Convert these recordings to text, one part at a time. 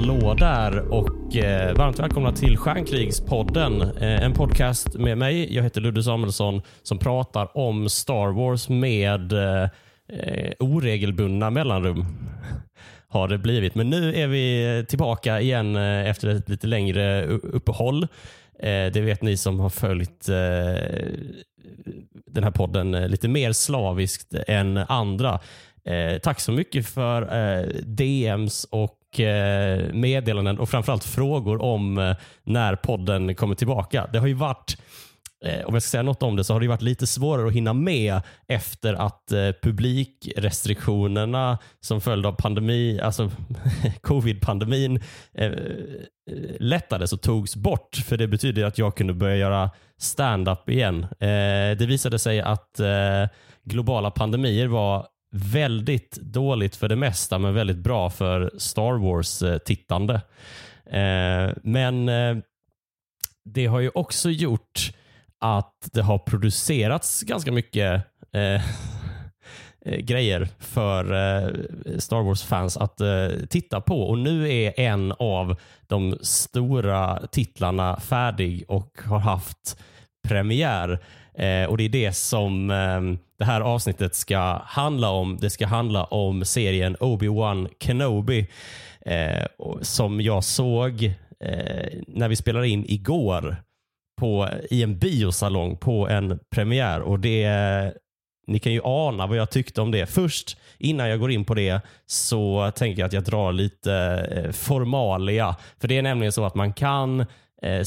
hallå där och eh, varmt välkomna till Stjärnkrigspodden. Eh, en podcast med mig, jag heter Ludde Samuelsson, som pratar om Star Wars med eh, oregelbundna mellanrum. Har det blivit. Men nu är vi tillbaka igen eh, efter ett lite längre uppehåll. Eh, det vet ni som har följt eh, den här podden eh, lite mer slaviskt än andra. Eh, tack så mycket för eh, DMs och eh, meddelanden och framförallt frågor om eh, när podden kommer tillbaka. Det har ju varit eh, om jag ska säga något om det så har det varit lite svårare att hinna med efter att eh, publikrestriktionerna som följd av pandemi, alltså covid-pandemin eh, eh, lättades och togs bort. För det betyder att jag kunde börja göra stand-up igen. Eh, det visade sig att eh, globala pandemier var väldigt dåligt för det mesta men väldigt bra för Star Wars-tittande. Eh, men eh, det har ju också gjort att det har producerats ganska mycket eh, eh grejer för eh, Star Wars-fans att eh, titta på. Och nu är en av de stora titlarna färdig och har haft premiär. Eh, och Det är det som eh, det här avsnittet ska handla om. Det ska handla om serien Obi-Wan Kenobi eh, som jag såg eh, när vi spelade in igår på, i en biosalong på en premiär. Och det Ni kan ju ana vad jag tyckte om det. Först, innan jag går in på det, så tänker jag att jag drar lite eh, formalia. För det är nämligen så att man kan eh,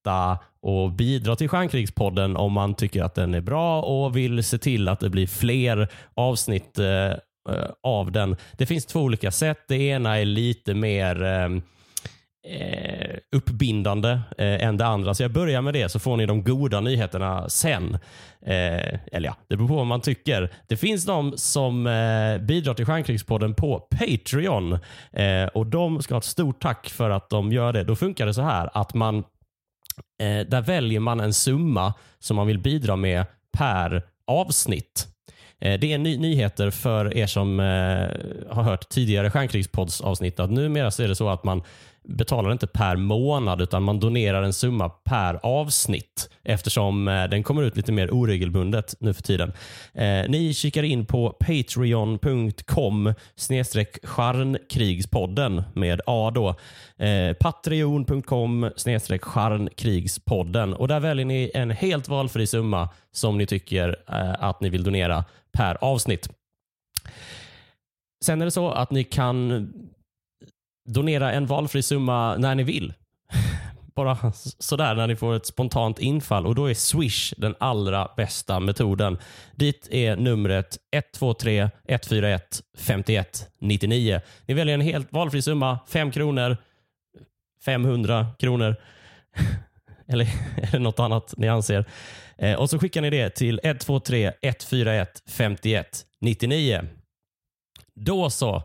stötta och bidra till Stjärnkrigspodden om man tycker att den är bra och vill se till att det blir fler avsnitt eh, eh av den. Det finns två olika sätt. Det ena är lite mer eh, eh, uppbindande eh, än det andra. Så jag börjar med det så får ni de goda nyheterna sen. Eh, eller ja, det beror på vad man tycker. Det finns de som eh, bidrar till Stjärnkrigspodden på Patreon eh, och de ska ha ett stort tack för att de gör det. Då funkar det så här att man eh, där väljer man en summa som man vill bidra med per avsnitt. Eh, Det är ny nyheter för er som eh, har hört tidigare Stjärnkrigspodds avsnitt att numera så är det så att man betalar inte per månad utan man donerar en summa per avsnitt eftersom eh, den kommer ut lite mer oregelbundet nu för tiden. Eh, ni kikar in på patreon.com snedstreck charnkrigspodden med A då. Eh, Patreon.com snedstreck charnkrigspodden och där väljer ni en helt valfri summa som ni tycker eh, att ni vill donera per avsnitt. Sen är det så att ni kan donera en valfri summa när ni vill. Bara sådär när ni får ett spontant infall och då är Swish den allra bästa metoden. Dit är numret 123 141 51 99. Ni väljer en helt valfri summa, 5 kronor, 500 kronor eller, är det något annat ni anser. Eh, och så skickar ni det till 123 141 51 99. Då så.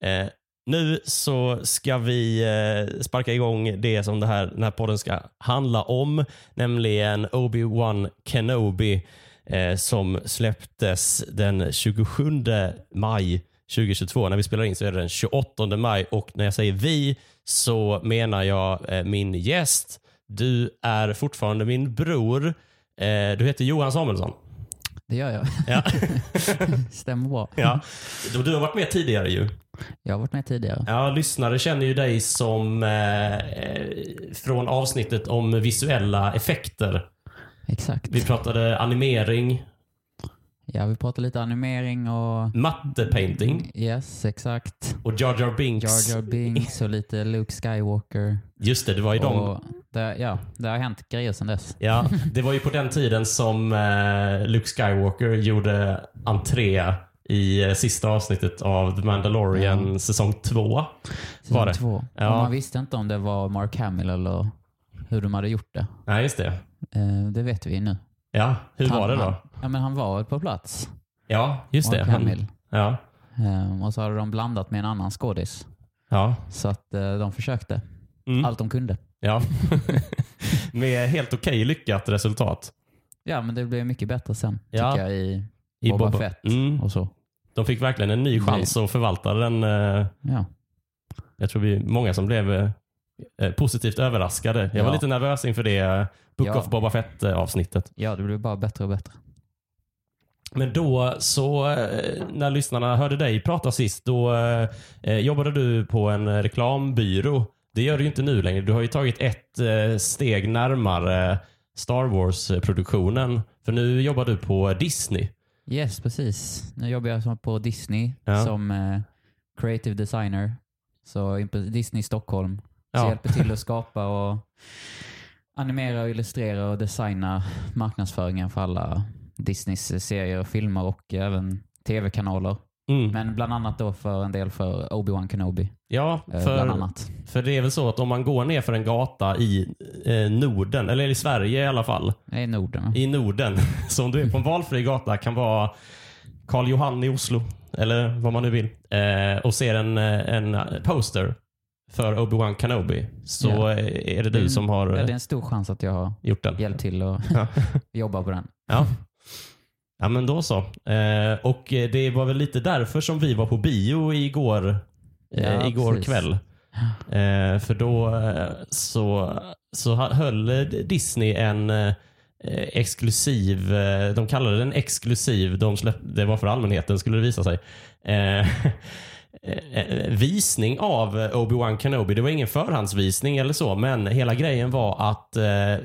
Eh, nu så ska vi eh, sparka igång det som det här, den här podden ska handla om, nämligen Obi-Wan Kenobi eh, som släpptes den 27 maj 2022. När vi spelar in så är det den 28 maj och när jag säger vi så menar jag eh, min gäst. Du är fortfarande min bror. Eh, du heter Johan Samuelsson. Det gör jag. Ja. Stämmer bra. ja. Du har varit med tidigare ju. Jag har varit med tidigare. Ja, lyssnare känner ju dig som eh, eh, från avsnittet om visuella effekter. Exakt. Vi pratade animering, Ja, vi pratar lite animering och... mattepainting Yes, exakt. och Jar Jar Binks. Jar Jar Binks och lite Luke Skywalker. Just det, det var ju de. Det, ja, det har hänt grejer sedan dess. Ja, det var ju på den tiden som eh, Luke Skywalker gjorde entré i eh, sista avsnittet av The Mandalorian säsong två. Säsong Var det? två. Ja. Och man visste inte om det var Mark Hamill eller hur de hade gjort det. Nej, just det. Eh, det vet vi nu. Ja, hur var det då? Han, ja, men han var på plats, Ja, just det. Mark Hamill. Ja, Eh, och så hade de blandat med en annan skådis. ja. Så att eh, de försökte Mm. allt de kunde. ja. Med helt okej lyckat resultat. Ja, men det blev mycket bättre sen, Ja. tycker jag, i, I Boba, Boba- Fett Mm. och så. De fick verkligen en ny chans att förvalta den. eh, Ja. Jag tror vi många som blev eh, positivt överraskade. Jag var Ja. lite nervös inför det Book Ja. of Boba Fett eh, avsnittet. Ja, det blir bara bättre och bättre. Men då, så eh, när lyssnarna hörde dig prata sist, då eh, eh, jobbade du på en reklambyrå. Det gör du inte nu längre. Du har ju tagit ett eh, steg närmare Star Wars-produktionen. För nu jobbar du på Disney. Yes, precis. Nu jobbar jag på Disney Ja. som eh, creative designer. Så Disney Stockholm. Så Ja. jag hjälper till att skapa och animera, och illustrera och designa marknadsföringen för alla Disneys serier och filmer och även tv-kanaler. Mm. Men bland annat då för en del för Obi-Wan Kenobi. Ja, eh, Bland för, annat. för det är väl så att om man går ner för en gata i eh, Norden, eller i Sverige i alla fall, är Norden. i Norden. Så om du är på en valfri gata, kan vara Karl Johan i Oslo, eller vad man nu vill, eh, och ser en, eh, en poster för Obi-Wan Kenobi, så Ja. är det du Mm. som har Ja, det är en stor chans att jag har gjort den. hjälpt till Ja. jobba på den. Ja. Ja, men då så. Eh, och det var väl lite därför som vi var på bio igår, eh, Ja, igår precis. kväll. Eh, för då eh, så, så höll Disney en eh, exklusiv, eh, de kallade den exklusiv, de släpp, det var för allmänheten skulle det visa sig. Visning av Obi-Wan Kenobi. Det var ingen förhandsvisning eller så, men hela grejen var att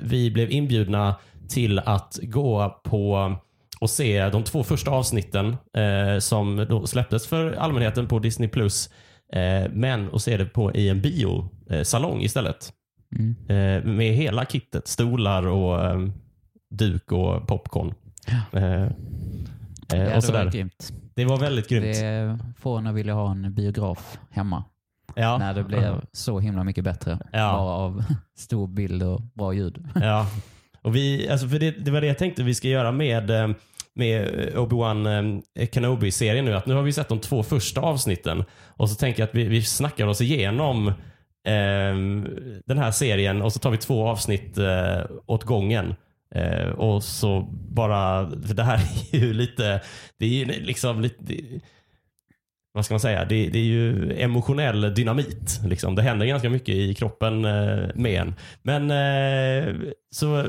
vi blev inbjudna till att gå på och se de två första avsnitten eh, som släpptes för allmänheten på Disney+. Plus eh, men att se det på i en biosalong istället. Mm. Eh, med hela kittet. Stolar och eh, duk och popcorn. Eh, eh, Ja, och det var grymt. Det var väldigt grymt. Det får en att vilja ha en biograf hemma. ja. När det blev så himla mycket bättre. Ja. Bara av stor bild och bra ljud. Ja. Och vi, alltså för det, det var det jag tänkte vi ska göra med, med eh, Obi-Wan eh, Kenobi-serien nu. Att nu har vi sett de två första avsnitten och så tänker jag att vi, vi snackar oss igenom eh, den här serien och så tar vi två avsnitt eh, åt gången. Eh, och så bara, för det här är ju lite, det är ju liksom lite, det, vad ska man säga, det, det är ju emotionell dynamit. Liksom. Det händer ganska mycket i kroppen eh, med en. Men eh, så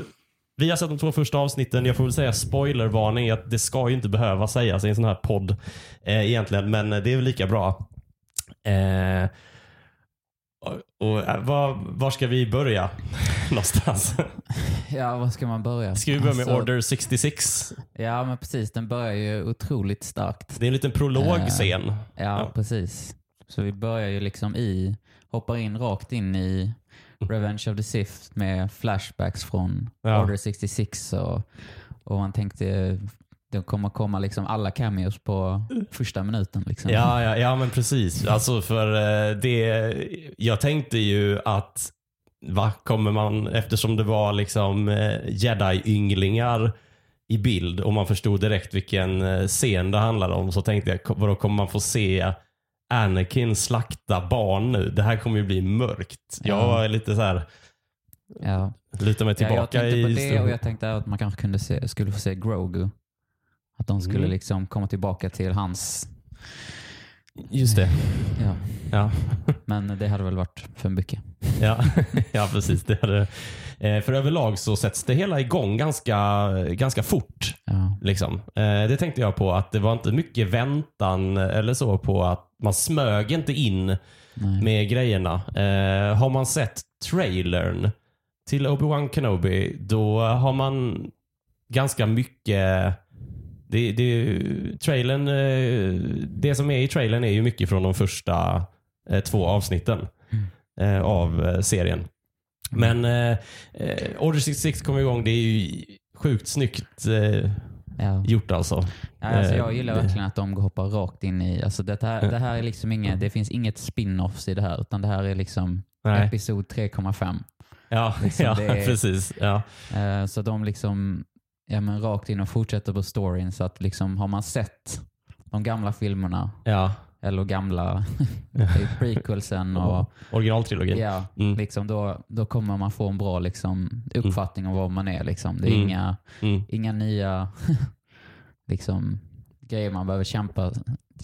vi har sett de två första avsnitten. Jag får väl säga spoilervarning att det ska ju inte behöva sägas i en sån här podd eh, egentligen, men det är väl lika bra. Eh, och, och, eh, var, var ska vi börja någonstans? Ja, var ska man börja? Ska vi börja med Alltså, Order 66? Ja, men precis. Den börjar ju otroligt starkt. Det är en liten prologscen. Ja, Ja. precis. Så vi börjar ju liksom i, hoppar in rakt in i Revenge of the Sith med flashbacks från Ja. Order 66 och, och man tänkte det kommer komma liksom alla cameos på första minuten. Liksom. Ja, ja, ja men precis. Alltså för eh, det, jag tänkte ju att va, kommer man, eftersom det var liksom eh, jedi-ynglingar i bild och man förstod direkt vilken eh, scen det handlade om så tänkte jag, vadå kommer man få se Anakin slakta barn nu? Det här kommer ju bli mörkt. Jag Ja. var lite så här, Ja. lutar mig Ja, jag tillbaka tänkte i på det och jag tänkte att man kanske kunde se, skulle få se Grogu. Att de skulle Mm. liksom komma tillbaka till hans... Just det. Ja. Ja. Men det hade väl varit för mycket. Ja, ja precis. Det hade, eh, för överlag så sätts det hela igång ganska, ganska fort. Ja. Liksom. Eh, det tänkte jag på att det var inte mycket väntan eller så på att man smög inte in Nej. med grejerna. Eh, har man sett trailern till Obi-Wan Kenobi då har man ganska mycket det, det, trailern, eh, det som är i trailern är ju mycket från de första eh, två avsnitten eh, av serien. Men eh, Order 66 kom igång. Det är ju sjukt snyggt Ja. gjort alltså. Ja, alltså Eh, jag gillar det- verkligen att de hoppar rakt in i... Alltså det, här, det här är liksom inget, det finns inget spin-offs i det här, utan det här är liksom Nej. episod 3,5. Ja, liksom ja är- precis. Ja. Eh, så de liksom ja, men rakt in och fortsätter på storyn. Så att liksom har man sett de gamla filmerna, Ja. Eller gamla prequelsen och Originaltrilogin. ja, Mm. liksom då, då kommer man få en bra liksom, uppfattning om vad man är. Liksom. Det är Mm. inga, Mm. inga nya liksom, grejer man behöver kämpa,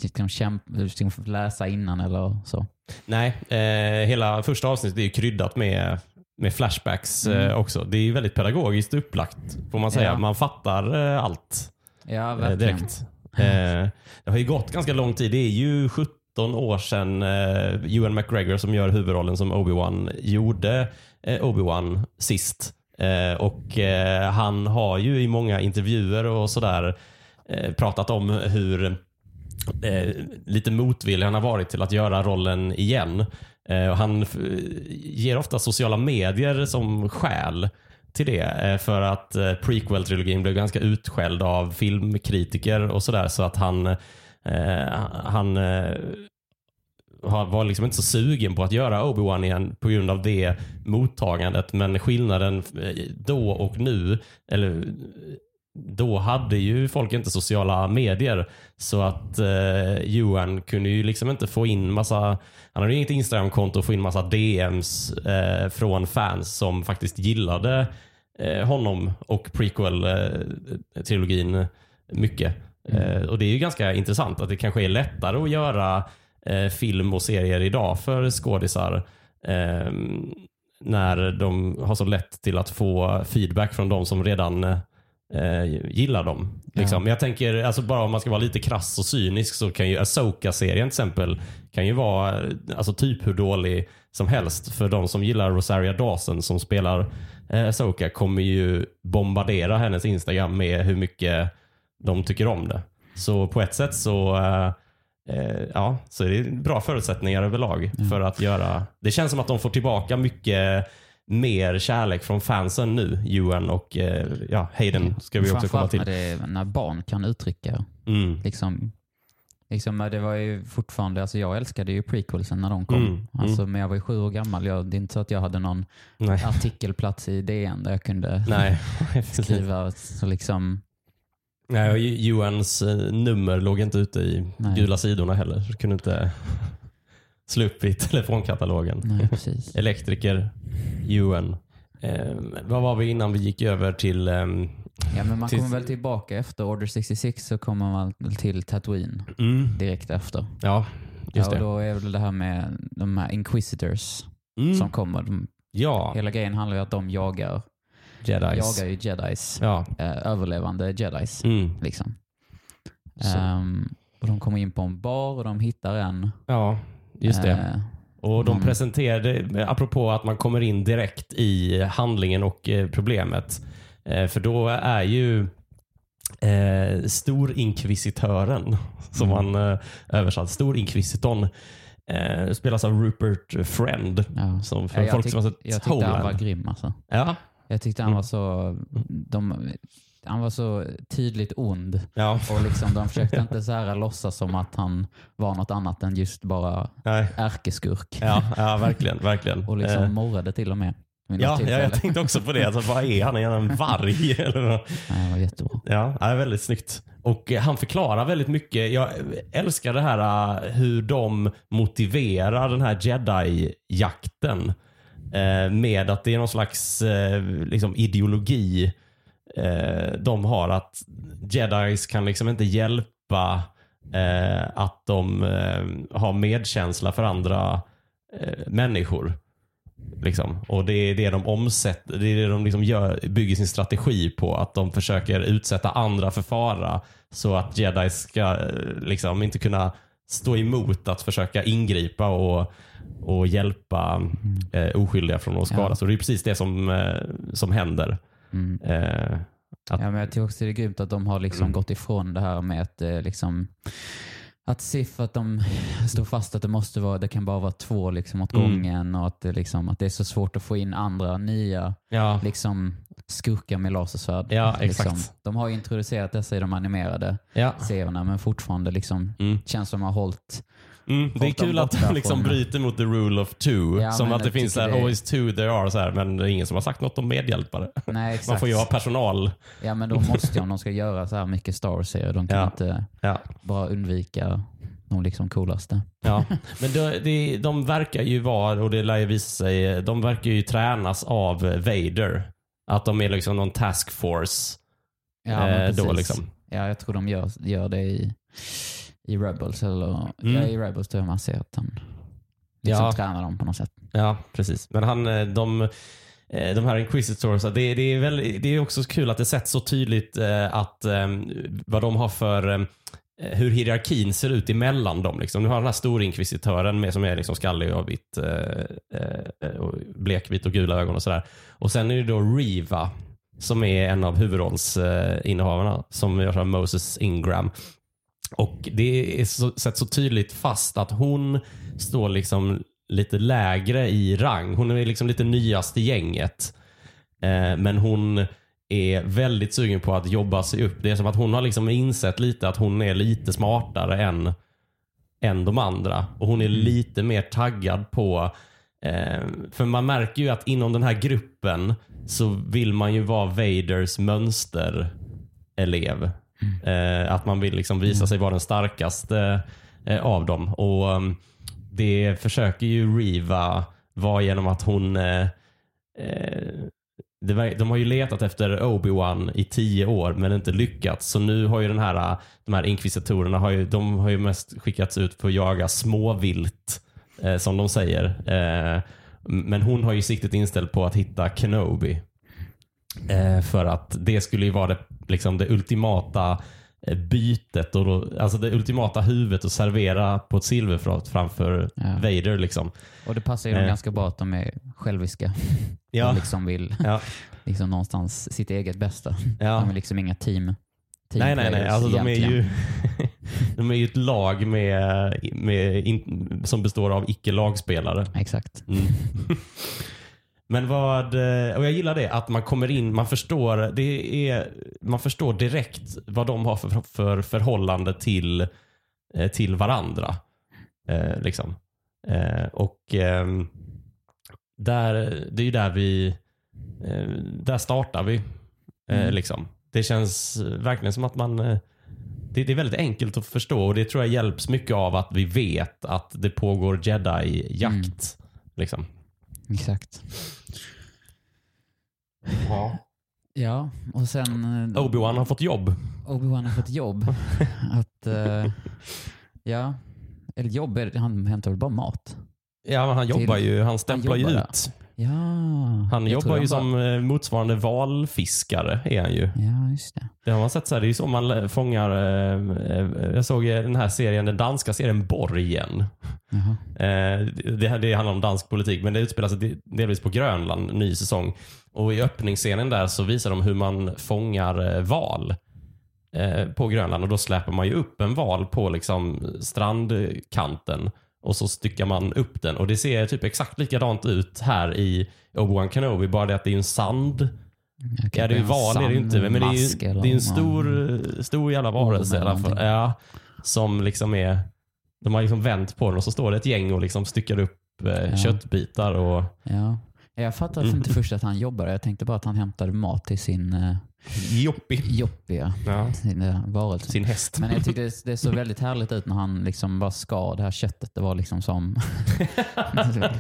liksom kämpa liksom läsa innan eller så. Nej, eh, hela första avsnittet är ju kryddat med, med flashbacks Mm. eh, också. Det är ju väldigt pedagogiskt upplagt får man säga. Ja. Man fattar eh, allt Ja, eh, verkligen. direkt. Eh, det har ju gått ganska lång tid. Det är ju 17 år sedan eh, Ewan McGregor som gör huvudrollen som Obi-Wan gjorde eh, Obi-Wan sist. Eh, och eh, Han har ju i många intervjuer och sådär eh, pratat om hur lite motvillig han har varit till att göra rollen igen. Och han ger ofta sociala medier som skäl till det. Eh, för att eh, prequel-trilogin blev ganska utskälld av filmkritiker och sådär. Så att han, eh, han eh, var liksom inte så sugen på att göra Obi-Wan igen på grund av det mottagandet. Men skillnaden eh, då och nu, eller då hade ju folk inte sociala medier. Så att eh, Johan kunde ju liksom inte få in massa, han hade ju inget Instagram-konto och få in massa DMs eh, från fans som faktiskt gillade eh, honom och prequel-trilogin mycket. Eh, och det är ju ganska intressant att det kanske är lättare att göra eh, film och serier idag för skådisar eh, när de har så lätt till att få feedback från de som redan eh, gillar dem. Liksom. Men jag tänker, alltså bara om man ska vara lite krass och cynisk så kan ju Asoka-serien till exempel kan ju vara eh, alltså typ hur dålig som helst. För de som gillar Rosaria Dawson som spelar eh, Asoka kommer ju bombardera hennes Instagram med hur mycket de tycker om det. Så på ett sätt så eh, eh, ja, så är det bra förutsättningar överlag för att göra... Det känns som att de får tillbaka mycket mer kärlek från fansen nu. Ewan och eh, ja, Hayden ska vi också komma till. när, det, när barn kan uttrycka Mm. liksom, liksom, det var ju fortfarande, alltså jag älskade ju prequelsen när de kom. Mm, Alltså, Men jag var ju sju år gammal. Jag, det är inte så att jag hade någon Nej. artikelplats i DN där jag kunde skriva. Så liksom, Nej, och Johans eh, nummer låg inte ute i Nej. gula sidorna heller. Du kunde inte slå i telefonkatalogen. nej precis. Elektriker, Johan. Eh, vad var vi innan vi gick över till... ehm, Ja, men man Tills- kommer väl tillbaka efter Order 66 så kommer man väl till Tatooine mm, direkt efter. ja, just ja, och det. då är väl det här med de här Inquisitors Mm, som kommer. De, ja, hela grejen handlar ju om att de jagar, jedis. jagar ju jedis. Ja. Eh, överlevande jedis. Mm, Liksom. Så. Ehm, och de kommer in på en bar och de hittar en. ja, just det. Eh, Och de Mm. presenterade, apropå att man kommer in direkt i handlingen och eh, problemet. Eh, för då är ju eh, storinkvisitören, som Mm. man eh, översatt, storinkvisitorn, eh, spelas av Rupert Friend. ja. Som för Ja, folk som har sett jag tyckte han var grym alltså. Ja, Jag tyckte han Mm. var så, de, han var så tydligt ond. ja, Och liksom, de försökte inte så här låtsas som att han var något annat än just bara nej. ärkeskurk. Ja, ja, verkligen. verkligen. Och liksom Eh, morrade till och med. ja, ja, jag tänkte också på det. Alltså, vad är han? Är han en varg? Eller det var jättebra. Ja, det är väldigt snyggt. Och eh, han förklarar väldigt mycket. Jag älskar det här eh, hur de motiverar den här jedi-jakten. eh, Med att det är någon slags liksom ideologi eh, de har. Att jedis kan liksom inte hjälpa eh, att de eh, har medkänsla för andra eh, människor. Liksom. Och det är det de omsätter, det är det de liksom gör, bygger sin strategi på. Att de försöker utsätta andra för fara. Så att jedi ska eh, liksom inte kunna stå emot att försöka ingripa och, och hjälpa eh, oskyldiga från att skadas. Ja. Och det är precis det som, eh, som händer. Mm. Eh, att, Ja, men jag tycker också det är grymt att de har liksom Mm. gått ifrån det här med att eh, liksom att SIF att de står fast att det måste vara, det kan bara vara två liksom åt Mm. gången och att det, liksom, att det är så svårt att få in andra nya ja, liksom skurkar med lasersvärd. ja, exakt. Liksom. De har introducerat dessa i de animerade Ja. serierna men fortfarande liksom Mm. känns som att de har hållit Mm, det är kul att de liksom bryter mot the rule of two. Ja, som att det finns där, det- always two there are, så här, men det är ingen som har sagt något om medhjälpare. Nej, exakt. Man får ju ha personal. Ja, men de måste ju om de ska göra så här mycket Star Wars-serier. De kan Ja. inte Ja. bara undvika de liksom coolaste. Ja. Men de, de, de verkar ju vara, och det lär ju visa sig, de verkar ju tränas av Vader. Att de är liksom någon task force Ja, eh, då liksom. Ja, jag tror de gör, gör det i, i Rebels. Eller, Mm. ja, I Rebels tror jag man ser att han liksom Ja. tränar dem på något sätt. Ja, precis. Men han, eh, de, eh, de här Inquisitors, det, det, är väl, det är också kul att det sätts så tydligt eh, att vad de har för hur hierarkin ser ut emellan dem. Liksom. Du har den här storinkvisitören med, som är liksom skallig och eh, och blekvit och gula ögon och sådär. Och sen är det då Riva som är en av huvudrollsinnehavarna som görs av Moses Ingram. Och det är så, sätts så tydligt fast att hon står liksom lite lägre i rang. Hon är liksom lite nyast i gänget. Eh, men hon är väldigt sugen på att jobba sig upp. Det är som att hon har liksom insett lite att hon är lite smartare än, än de andra. Och hon är lite mer taggad på Eh, för man märker ju att inom den här gruppen så vill man ju vara Vaders mönsterelev. Eh, att man vill liksom visa sig vara den starkaste eh, av dem. Och um, Det försöker ju Riva vara genom att hon eh, de har ju letat efter Obi-Wan i tio år men inte lyckats. Så nu har ju den här, de här inkvisitorerna har ju, de har ju mest skickats ut för att jaga småvilt eh, som de säger. Eh, men hon har ju siktet inställt på att hitta Kenobi. Eh, för att det skulle ju vara det, liksom det ultimata eh, bytet och då, alltså det ultimata huvudet att servera på ett silverfat framför Ja. Vader. Liksom. Och det passar ju dem Eh. ganska bra att de är själviska. Ja. De liksom vill Ja. liksom någonstans sitt eget bästa. Ja. De är liksom inga team, team Nej, nej, nej. Alltså, de, är ju, de är ju ett lag med, med in, som består av icke-lagspelare. Exakt. Mm. Men vad, eh, och jag gillar det, att man kommer in, man förstår, det är, man förstår direkt vad de har för, för förhållande till, eh, till varandra. Eh, liksom. eh, och ehm, där, det är ju där vi, eh, där startar vi. Eh, Mm. liksom. Det känns verkligen som att man eh, det, det är väldigt enkelt att förstå och det tror jag hjälps mycket av att vi vet att det pågår jedi-jakt. Liksom. Exakt. Ja. Ja, och sen... eh, Obi-Wan har fått jobb. Obi-Wan har fått jobb. att, eh, ja, eller jobb, är, han hämtar väl bara mat? Ja, men han Till- jobbar ju. Han stämplar ju jobbar där. ut. Ja. Han jobbar ju som bara- eh, motsvarande valfiskare. är han ju. Ja, just det. Det har man sett så här, det är ju så man fångar, eh, eh, jag såg den här serien, den danska serien Borgen. Jaha. Eh, det, det handlar om dansk politik, men det utspelar sig de- delvis på Grönland, ny säsong. Och i öppningsscenen där så visar de hur man fångar val eh, på Grönland. Och då släpper man ju upp en val på liksom strandkanten och så styckar man upp den. Och det ser typ exakt likadant ut här i Obi-Wan Kenobi, bara det att det är en sand Ja, det är ju val är det inte, men det är ju det är en stor, stor jävla varelse i alla fall. Ja, som liksom är, de har liksom vänt på den och så står det ett gäng och liksom styckar upp eh, Ja. köttbitar och Ja. Jag fattade Mm. inte först att han jobbade. Jag tänkte bara att han hämtade mat till sin uh, joppi. joppiga Ja, sin, varelse. sin häst. Men jag tyckte det, det såg väldigt härligt ut när han liksom bara skar det här köttet. Det var liksom som...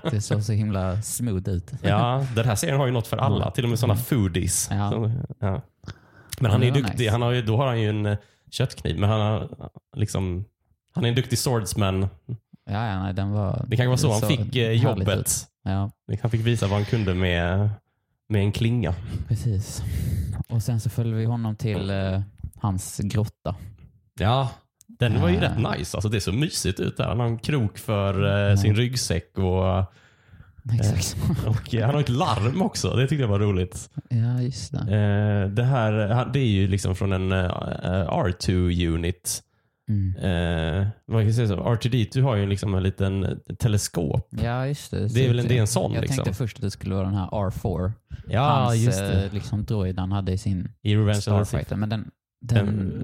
det såg så himla smooth ut. Ja, den här serien har ju något för alla, till och med sådana foodies. Ja. Så, ja. Men han Ja, är ju duktig, nice. han har ju, då har han ju en eh, köttkniv, men han har liksom han är en duktig swordsman. Ja, ja nej, den var... Det kanske var så det han fick eh, jobbet. Ja, Han fick visa vad han kunde med, med en klinga. precis. Och sen så följde vi honom till eh, hans grotta. Ja, den var ju Eh. rätt nice. Alltså, det såg mysigt ut där. Han har en krok för eh, Ja. sin ryggsäck och, Exakt. och eh, han har ett larm också. Det tyckte jag var roligt. Ja, just det. Eh, det här han- det är ju liksom från en eh, R2-unit. Mm. Eh, man kan säga så. R2D2 har ju liksom en liten teleskop. Ja, just det. Det är väl en- det är en sån, Jag liksom. tänkte först att det skulle vara den här R4. Ja, hans just det. eh, liksom droid han hade i sin I Revenge. Starfighter. Men den, den, Den,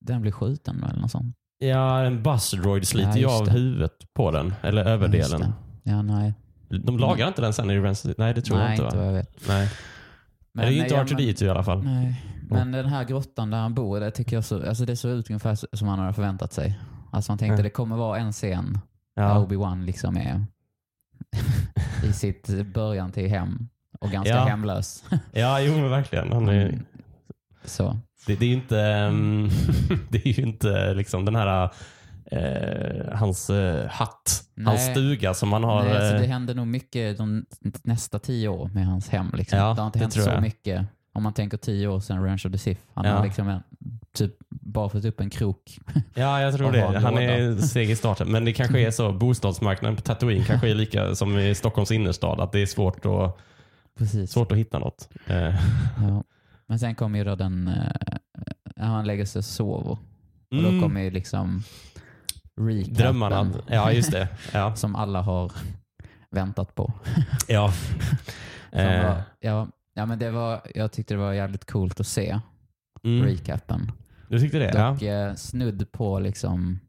den blir skjuten eller något sånt. ja, en bus droid sliter Ja, ju just av det. huvudet på den. Eller Ja, överdelen. det. Ja, nej. De lagar inte den sen i Revenge? Nej, det tror nej, jag inte. inte va? vad jag vet. Nej. Men, det är ju inte ja, R2D2 i alla fall. Nej. Men den här grottan där han bor, det tycker jag så, alltså det såg ut ungefär som han hade förväntat sig. Alltså man tänkte Ja. det kommer vara en scen där Ja. Obi-Wan liksom är i sitt början till hem och ganska Ja. hemlös. ja, jo men verkligen. Han är, Mm. Så. Det, det är ju inte, ehm, det är ju inte liksom den här eh, hans eh, hatt, hans Nej. stuga som man har. Nej, alltså det eh, händer nog mycket de nästa tio år med hans hem. Liksom. Ja, det har inte det hänt så jag. mycket. Om man tänker tio år sedan Ranch of the Sith. Han Ja. har liksom en, typ bara fått upp en krok. Ja, jag tror det. Han låda. är seg i starten. Men det kanske är så, bostadsmarknaden på Tatooine kanske är lika som i Stockholms innerstad, att det är svårt att, Precis. svårt att hitta något. Eh, Ja. Men sen kommer ju då den, eh, när han lägger sig och sover. Och mm, då kommer ju liksom recapen. drömmarna. Ja, just det. Ja. Som alla har väntat på. ja. Eh, var, ja, ja, men det var, jag tyckte det var jävligt coolt att se mm. recapen. Du tyckte det? Ja. Dock eh, snudd på liksom...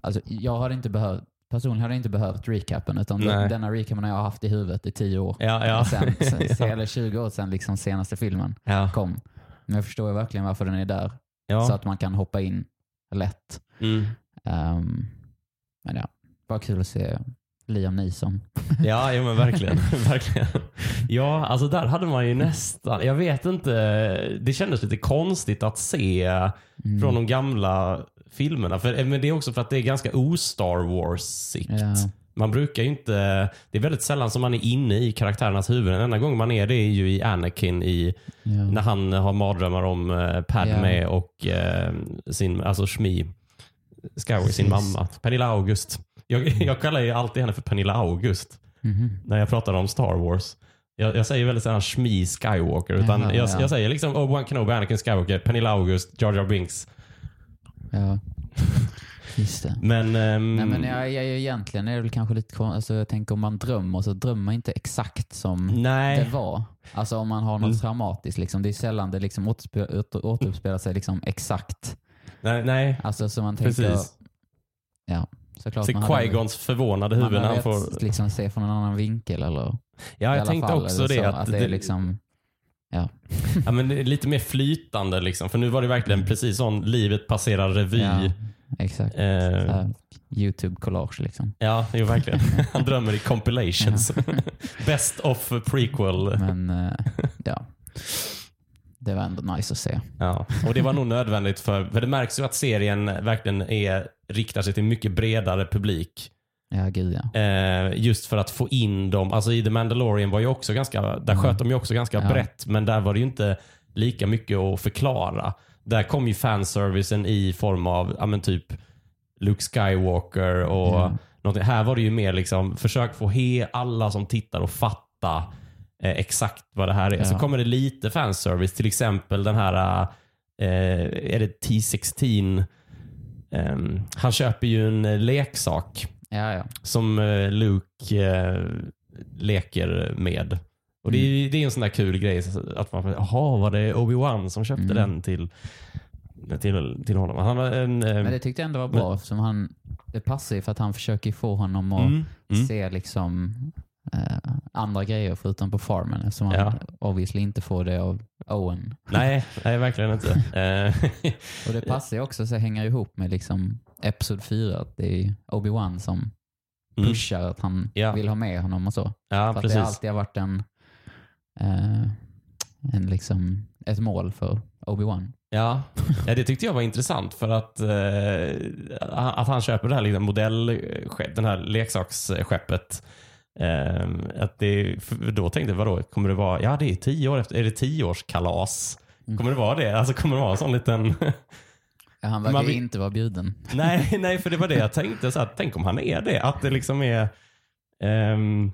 Alltså, jag hade inte behövt, personligen hade jag inte behövt recapen utan Nej. den, denna recapen har jag haft i huvudet i tio år. Ja, ja. Sen, sen, ja. Eller 20 år sedan liksom senaste filmen Ja. kom. Men jag förstår verkligen varför den är där. Ja. Så att man kan hoppa in lätt. Mm. Ehm, men ja, bara kul att se Liam Neeson. Ja, ja men verkligen. verkligen. Ja, alltså där hade man ju nästan, jag vet inte, det kändes lite konstigt att se Mm. från de gamla filmerna. För, men det är också för att det är ganska o-Star Wars-igt. Ja. Man brukar ju inte, det är väldigt sällan som man är inne i karaktärernas huvuden. Den enda gången man är det är ju i Anakin i, Ja. när han har mardrömmar om eh, Padme Ja. och eh, sin, alltså Shmi Skyway, sin mamma. Pernilla August. Jag, jag kallar ju alltid henne för Pernilla August Mhm. när jag pratar om Star Wars. Jag, jag säger väldigt sällan Shmi Skywalker, utan Jaha, jag, ja. jag säger liksom Obi-Wan Kenobi, Anakin Skywalker, Pernilla August, Jar Jar Binks. ja. Just det. Men, ehm, Nej, men jag, jag, egentligen är det väl kanske lite kon- alltså Jag tänker om man drömmer så drömmer man inte exakt som nej. det var. Alltså om man har något Mm. traumatiskt. Liksom, det är sällan det liksom återspe- åter, sig liksom exakt. nej, nej. Alltså så man tänker... Precis. Ja, såklart. Se Qui-Gons förvånade huvud när han får... liksom se från en annan vinkel eller Ja, jag tänkte fall, också det. så, Att, att det är liksom... ja, men det är lite mer flytande liksom. För nu var det verkligen precis sån livet passerar revy. Ja, exakt. Eh, YouTube-collage liksom. ja, jo, verkligen. Han drömmer i compilations. Best of prequel. Men eh, ja, det var ändå nice att se. Ja, och det var nog nödvändigt för, för det märks ju att serien verkligen är, riktar sig till mycket bredare publik. Ja, gud ja. Eh, just för att få in dem. Alltså i The Mandalorian var ju också ganska, där Mm. sköt de ju också ganska Ja. brett, men där var det ju inte lika mycket att förklara. Där kom ju fanservicen i form av, ja men typ Luke Skywalker och Ja. någonting. Här var det ju mer liksom, försök få he alla som tittar och fatta exakt vad det här är. Ja. Så kommer det lite fanservice, till exempel den här, eh, är det T16? Ehm, han köper ju en eh, leksak Ja, ja. som eh, Luke eh, leker med. Och det, är, det är en sån där kul grej. Att man, jaha, var det Obi-Wan som köpte Mm. den till, till, till honom? Han har en... eh, Men det tyckte jag ändå var bra. Som han, det passar ju för att han försöker få honom att mm, mm. se liksom eh, andra grejer förutom på farmen. Eftersom han Ja. obviously inte får det av Owen. Nej, nej, verkligen inte. Eh, Och det passar ju också så hänger ihop med liksom Episod 4. Att det är Obi-Wan som mm. pushar att han Ja. vill ha med honom och så. Ja, för att precis. det alltid har varit en, eh, en liksom, ett mål för Obi-Wan. Ja. ja, det tyckte jag var intressant för att, eh, att han köper det här liksom modellskepp, den här leksaksskeppet. Eh, att det, då tänkte jag, vadå, kommer det vara, ja det är tio år efter, är det tioårskalas? Mm. Kommer det vara det? Alltså kommer det vara en sån liten... Ja, han verkar vill- inte vara bjuden. nej, nej, för det var det jag tänkte. Så här, tänk om han är det. Att det liksom är... ehm,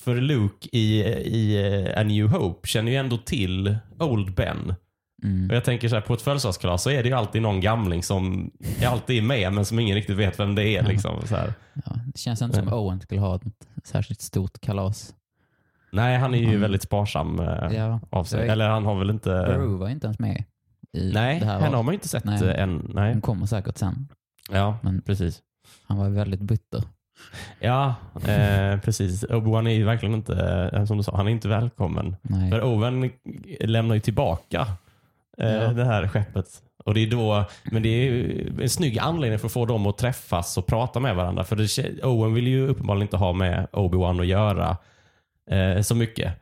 för Luke i, i A New Hope känner ju ändå till Old Ben. Mm. Och jag tänker så här, på ett födelsedagskalas så är det ju alltid någon gamling som är alltid med men som ingen riktigt vet vem det är. Liksom, så här. Ja, det känns inte som Mm. Owen skulle ha ett särskilt stort kalas. Nej, han är ju Mm. väldigt sparsam eh, Ja, av sig. är- Eller han har väl inte... Peru var inte ens med i nej, det här. henne har man ju inte sett Nej. eh, än. Nej. Hon kommer säkert sen. Ja, Men precis. han var väldigt bitter. Ja, eh, precis. Obi-Wan är ju verkligen inte, eh, som du sa, han är inte välkommen. Nej. För Owen lämnar ju tillbaka Ja. det här skeppet. Och det är då, men det är ju en snygg anledning för att få dem att träffas och prata med varandra. För det, Owen vill ju uppenbarligen inte ha med Obi-Wan att göra eh, så mycket.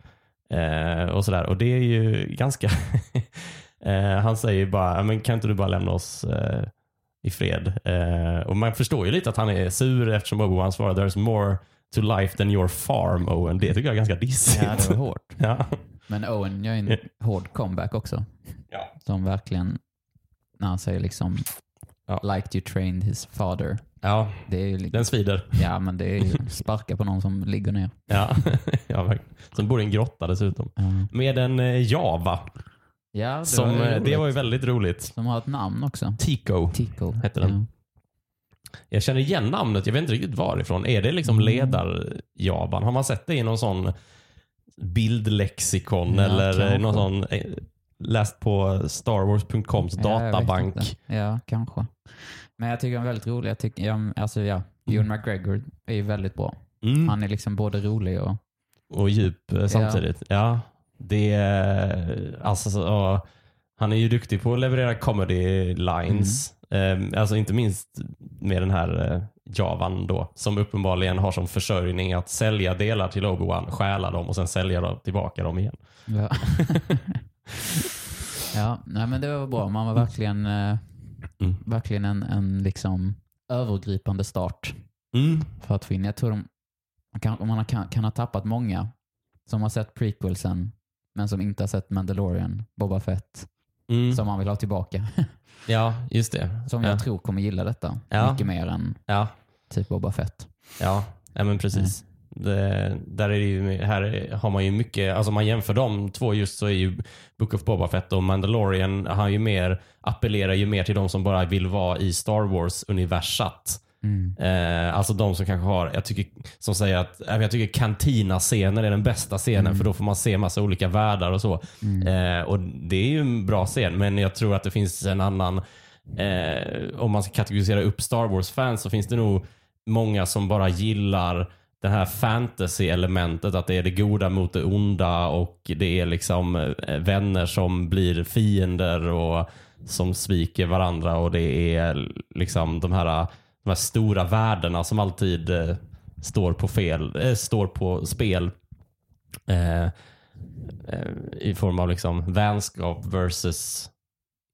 Eh, och sådär. Och det är ju ganska... eh, han säger bara, men kan inte du bara lämna oss eh, i fred? Eh, och man förstår ju lite att han är sur eftersom Obi-Wan svarar “There's more to life than your farm, Owen”. Det tycker jag är ganska dissigt. Ja, det var hårt. ja. Men Owen gör en hård comeback också. Ja. Som verkligen, när han säger liksom Ja. “liked you trained his father”. ja, Det är ju li- den svider. ja, men det är ju sparka på någon som ligger ner. Ja, ja verkligen. Som bor i en grotta dessutom. Ja, Med en eh, Java. ja det, Som, var eh, det var ju väldigt roligt. Som har ett namn också. Tico Tico. hette den. Jag känner igen namnet, jag vet inte riktigt varifrån. Är det liksom Mm. ledar-Javan? Har man sett det i någon sån bildlexikon Ja, eller någon sån eh, läst på starwars.coms Ja, jag databank? Ja, kanske. Men jag tycker den är väldigt rolig. Jag tycker, ja, alltså, ja, Ewan McGregor är ju väldigt bra. Mm. Han är liksom både rolig och... Och djup eh, samtidigt. Ja. Det är, alltså, så, ja, han är ju duktig på att leverera comedy lines. Mm. Eh, alltså inte minst med den här eh, Javan då, som uppenbarligen har som försörjning att sälja delar till Obi-Wan, stjäla dem och sen sälja dem, tillbaka dem igen. Ja, ja nej, men det var bra. Man var verkligen, eh, Mm. verkligen en, en liksom övergripande start Mm. för att få in. Jag tror de, man kan, man kan, kan ha tappat många som har sett prequelsen men som inte har sett Mandalorian, Boba Fett, Mm. som man vill ha tillbaka. Ja, just det. Som ja. jag tror kommer gilla detta Ja. mycket mer än Ja, typ Boba Fett. ja. ja men precis. Det, där är ju, här har man ju mycket, alltså om man jämför de två just så är ju Book of Boba Fett och Mandalorian har ju mer, appellerar ju mer till de som bara vill vara i Star Wars-universat. Mm. Eh, alltså de som kanske har, jag tycker, som säger att äh, jag tycker Cantina-scenen är den bästa scenen Mm. för då får man se massa olika världar och så. Eh, och det är ju en bra scen, men jag tror att det finns en annan, eh, om man ska kategorisera upp Star Wars-fans så finns det nog många som bara gillar det här fantasy-elementet, att det är det goda mot det onda och det är liksom eh, vänner som blir fiender och som sviker varandra och det är liksom de här, de här stora värdena som alltid eh, står på fel, eh, står på spel. Eh, eh, I form av liksom vänskap versus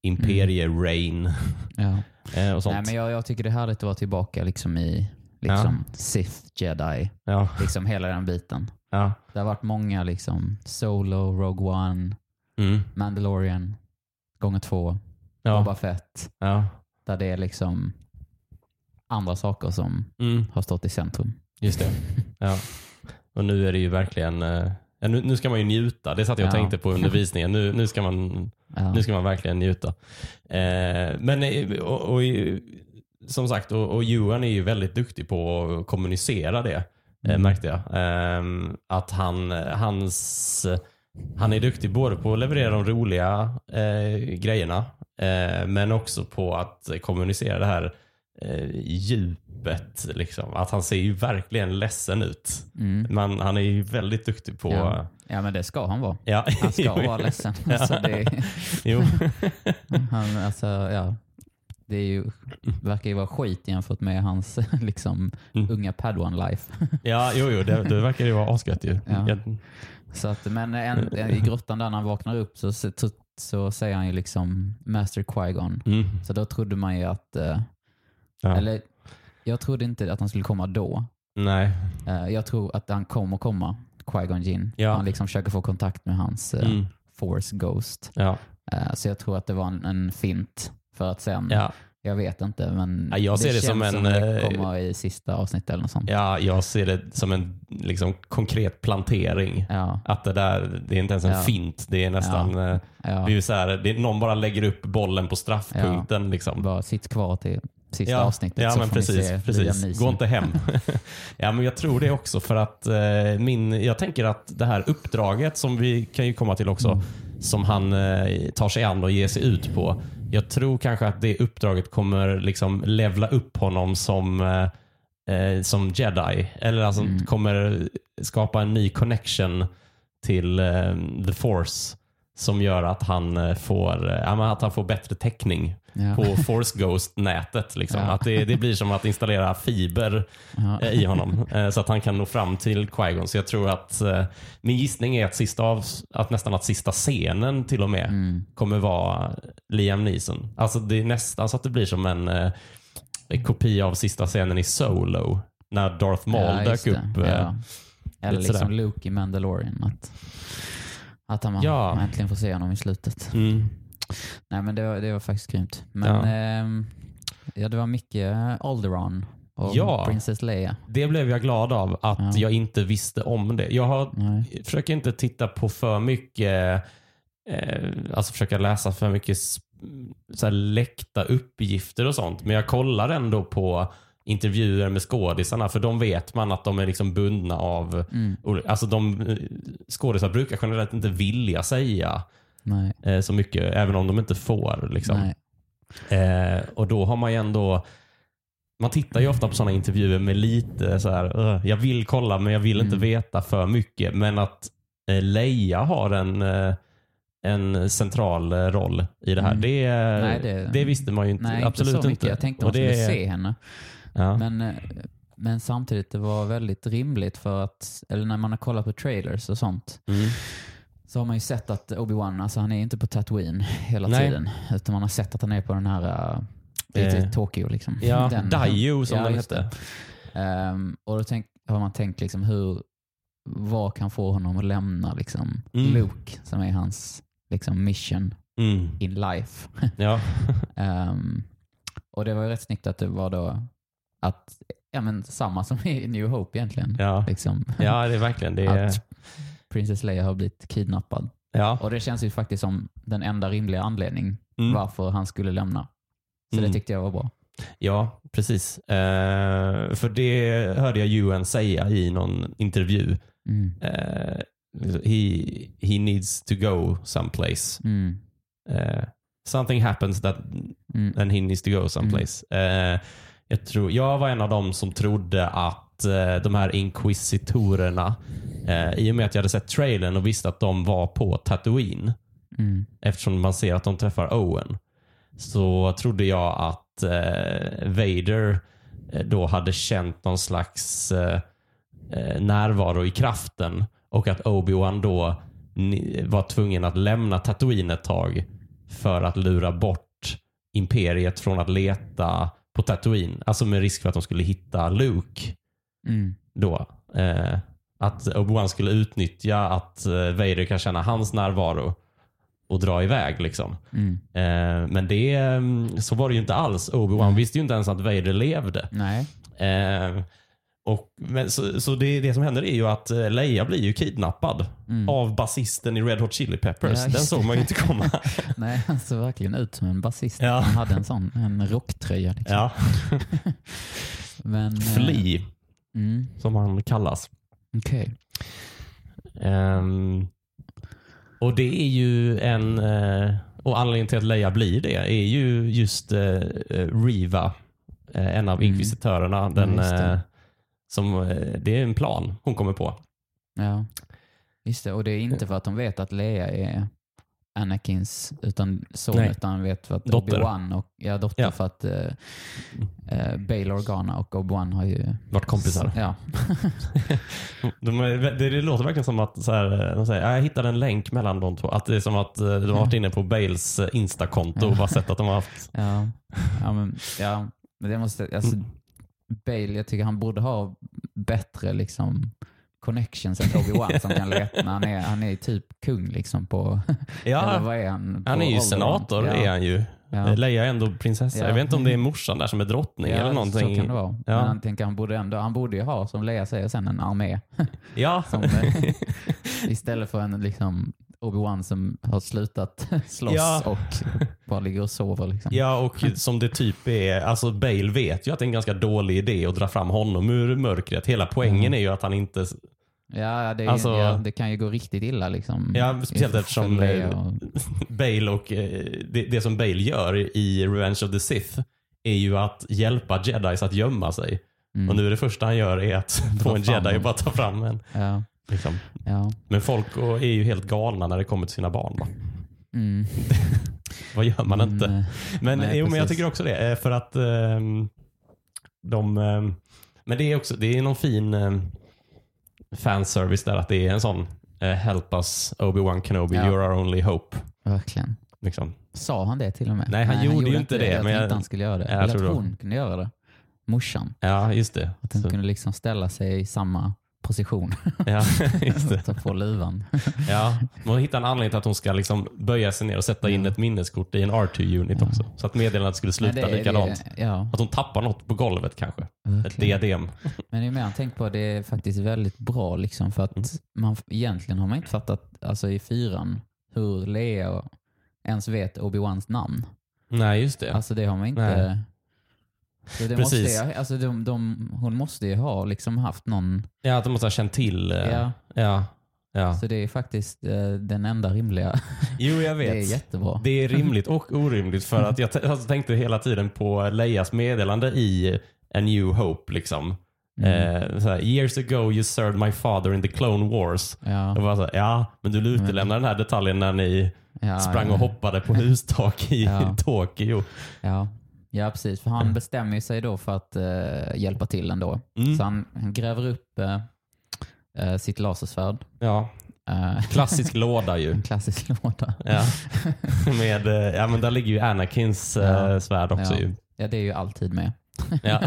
imperie-reign Ja. eh, och sånt. Nej, men jag, jag tycker det är härligt att vara tillbaka liksom i liksom Sith Jedi. ja, Liksom hela den biten. ja. Det har varit många liksom Solo, Rogue One, Mm, Mandalorian, gånger två, ja, Boba Fett. ja. Där det är liksom andra saker som Mm, har stått i centrum. just det. Ja. Och nu är det ju verkligen, eh, ja, nu, nu ska man ju njuta. Det satt jag och Ja. tänkte på under visningen. Nu, nu, ska man, Ja. nu ska man verkligen njuta. Eh, men eh, och, och, som sagt, och, och Johan är ju väldigt duktig på att kommunicera det. Eh, Mm. märkte jag. Ehm, att han, hans, han är duktig både på att leverera de roliga eh, grejerna eh, men också på att kommunicera det här eh, djupet. Liksom. Att han ser ju verkligen ledsen ut. Mm. Men han är ju väldigt duktig på... Ja. ja, men det ska han vara. Ja. Han ska vara ledsen. Alltså, det, jo. han, alltså, ja. det är ju, verkar ju vara skit jämfört med hans liksom, Mm. unga Padawan-life. ja, jo, jo, det, det verkar ju vara asgött ju. Ja. Jag- Så att, men en, en, i grottan där när han vaknar upp så, så, så säger han ju liksom Master Qui-Gon. Mm. Så då trodde man ju att, eh, Ja. eller jag trodde inte att han skulle komma då. Nej. Eh, jag tror att han kommer komma, Qui-Gon Jinn. Ja. Han liksom försöker få kontakt med hans eh, Mm. Force Ghost. Ja. Eh, så jag tror att det var en, en fint för att sen, Ja. jag vet inte, men Ja, jag ser det känns som en, det eh, kommer i sista avsnittet eller något sånt. ja, jag ser det som en liksom, konkret plantering. Ja, Att det där, det är inte ens en Ja. fint. Det är nästan, eh, ja. det är så här, det är, någon bara lägger upp bollen på straffpunkten. Liksom. Bara sitt kvar till sista Ja, avsnittet ja så men får ni precis. se Liam precis. Gå inte hem. ja, men jag tror det också för att eh, min, jag tänker att det här uppdraget som vi kan ju komma till också, Mm. som han eh, tar sig an och ger sig ut på. Jag tror kanske att det uppdraget kommer liksom levla upp honom som, eh, eh, som jedi. Eller alltså Mm. kommer skapa en ny connection till eh, the force som gör att han eh, får, eh, att han får bättre täckning Ja. på Force Ghost-nätet. Liksom. Ja. Att det, det blir som att installera fiber Ja. eh, i honom så att han kan nå fram till Qui-Gon. Så jag tror att min gissning är att, sista av, att nästan att sista scenen till och med Mm. kommer vara Liam Neeson. Alltså det är nästan så att det blir som en eh, kopia av sista scenen i Solo när Darth Maul dök upp. Eller liksom. Luke i Mandalorian. Att, att han Ja. man äntligen får se honom i slutet. Mm. Nej men det var, det var faktiskt grymt. Men Ja. ehm, ja, det var mycket Alderaan och Ja. Princess Leia. Det blev jag glad av att Ja. jag inte visste om det. Jag har, försöker inte titta på för mycket, eh, alltså försöka läsa för mycket så här läckta uppgifter och sånt. Men jag kollar ändå på intervjuer med skådisarna för de vet man att de är liksom bundna av Mm. Alltså de eh, skådisar brukar generellt inte vilja säga Nej. eh, så mycket, även om de inte får. Liksom. Eh, och då har man ju ändå man tittar ju ofta på sådana intervjuer med lite så här, "Ugh, jag vill kolla men jag vill inte Mm. veta för mycket. Men att eh, Leia har en, eh, en central roll i det här, Mm. det, Nej, det- det visste man ju inte. Nej, absolut inte så mycket. inte. Jag tänkte man skulle se henne. Ja. Men, eh, men samtidigt det var väldigt rimligt för att, eller när man har kollat på trailers och sånt, Mm. så har man ju sett att Obi-Wan, alltså han är inte på Tatooine hela Nej. tiden. Utan man har sett att han är på den här uh, Eh, Tokyo liksom. Ja, Den- Daio som Ja, den hette. Ehm, och då tänk, har man tänkt liksom hur, vad kan få honom att lämna liksom Mm. Luke, som är hans liksom mission Mm. in life. Ja. Ehm, och det var ju rätt snyggt att det var då att, ja men samma som i New Hope egentligen. Ja. Liksom, ja, det är verkligen det. Är, att Princess Leia har blivit kidnappad. ja. Och det känns ju faktiskt som den enda rimliga anledning Mm. varför han skulle lämna. Så Mm. det tyckte jag var bra. Ja, precis. Eh, för det hörde jag Ewan säga i någon intervju. Mm. Eh, he, he needs to go someplace. Mm. Eh, something happens that, Mm. and he needs to go someplace. Eh, jag, tror, jag var en av dem som trodde att eh, de här inkvisitorerna, eh, i och med att jag hade sett trailern och visste att de var på Tatooine, Mm. eftersom man ser att de träffar Owen, så trodde jag att eh, Vader eh, då hade känt någon slags eh, eh, närvaro i kraften och att Obi-Wan då var tvungen att lämna Tatooine ett tag för att lura bort imperiet från att leta på Tatooine. Alltså med risk för att de skulle hitta Luke Mm. då. Eh, att Obi-Wan skulle utnyttja att eh, Vader kan känna hans närvaro och dra iväg. liksom. Mm. Eh, men det, mm, så var det ju inte alls. Obi-Wan visste ju inte ens att Vader levde. Nej. Eh, och, men, så så det, det som händer är ju att eh, Leia blir ju kidnappad Mm. av basisten i Red Hot Chili Peppers. Ja, Den såg man ju inte komma. Nej, han såg verkligen ut som en basist. Ja. Han hade en sån en rocktröja. Liksom. ja. Men, eh, Flea, Mm, som han kallas. Okej. Ehm, och det är ju en... eh, och anledningen till att Leia blir det är ju just eh, Riva, eh, en av Mm. inkvisitörerna. Den, det. eh, som, eh, det är en plan hon kommer på. Ja. Just det, och det är inte för att de vet att Leia är Anakins utan son, Nej. utan vet för att Dotter. Obi-Wan och ja, dotter Ja. för att uh, uh, Bail Organa och Obi-Wan har ju... Vart kompisar. Ja. De, det, det låter verkligen som att så här, de säger, "Ja, jag hittade en länk mellan de två. Att det är som att eh, de har varit inne på Bales eh, Insta-konto och bara sett att de har haft... ja. Ja, men, ja. Men det måste... Alltså, Mm. Bale, jag tycker han borde ha bättre liksom connections än Obi-Wan som kan leta. Han är, han är typ kung liksom på... eller Ja, vad är han? Han är ju senator, ja. är han ju. Ja. Leia är ändå prinsessa. Ja. Jag vet inte om det är morsan där som är drottning Ja, eller någonting. så kan det vara. Ja. Men han tänker han borde ändå, han borde ju ha, som Leia säger sen, en armé. Ja, Som, eh, istället för en liksom Obi-Wan som har slutat slåss Ja. och bara ligger och sover. Liksom. ja, och som det typ är, alltså Bale vet ju att det är en ganska dålig idé att dra fram honom ur mörkret. Hela poängen Mm. är ju att han inte... Ja, det, Alltså- ja, det kan ju gå riktigt illa. Liksom, Ja, speciellt eftersom, eh, och, Bale och eh, det, det som Bale gör i Revenge of the Sith är ju att hjälpa jedis att gömma sig. mm, Och nu är det första han gör är att få en jedi och bara ta fram en. ja, Liksom. ja. Men folk är ju helt galna när det kommer till sina barn. Va? Mm. Vad gör man inte? Mm, Men, Nej, jo, men jag tycker också det. eh, För att ehm, de... ehm, men det är också det är någon fin um, fanservice där. Att det är en sån eh, Help us Obi-Wan Kenobi, Ja. you're our only hope. Verkligen. Liksom. Sa han det till och med? Nej, han gjorde ju inte det, Jag men jag- tänkte han skulle göra det. jag Eller att det. hon kunde göra det. Morsan. Ja, just det. Att hon Så, kunde liksom ställa sig i samma position. ja, just det. Ta på luvan. Ja, man hittar en anledning till att hon ska liksom böja sig ner och sätta in ett minneskort i en R2-unit Ja. också. Så att meddelandet skulle sluta det- likadant. Det, ja, Att hon tappar något på golvet kanske. Ett verkligen. diadem. Men det är mer, tänk på det är faktiskt väldigt bra liksom för att Mm. man, egentligen har man inte fattat alltså i fyran hur Lea ens vet Obi-Wans namn. Nej, just det. Alltså det har man inte... Nej. Det måste, Precis. ju- alltså de, de, hon måste ju ha liksom haft någon... Ja, att de måste ha känt till. eh, Ja. ja. ja. Så det är faktiskt eh, den enda rimliga. Jo, jag vet. Det är jättebra. Det är rimligt och orimligt för att jag alltså, tänkte hela tiden på Leias meddelande i A New Hope. Liksom. Mm. Eh, så här, Years ago you served my father in the Clone Wars. Ja, Jag bara så här, ja, men du utelämnar den här detaljen när ni ja, sprang och hoppade på hustak i. Tokyo. Ja. Ja, precis. För han bestämmer ju sig då för att eh, hjälpa till ändå. Mm. Så han, han gräver upp eh, eh, sitt lasersvärd. Ja, Eh, klassisk låda ju. en klassisk låda. Ja. Med, eh, ja, men där ligger ju Anakins Ja. svärd också. Ja. Ju. Ja, det är ju alltid med Ja.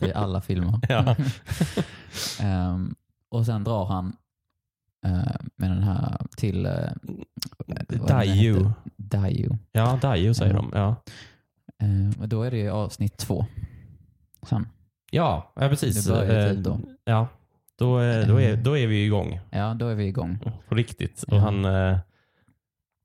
i alla filmer. ja. Ehm, och sen drar han eh, med den här till... Uh, Daiju. Daiju. Ja, Daiju säger Ja. de. Ja. Eh, och då är det ju avsnitt två. Sen. Ja, ja, precis. Det börjar tid då. Ja, då, då, är, då är vi igång Ja, då är vi igång. på riktigt. Ja. Och han eh,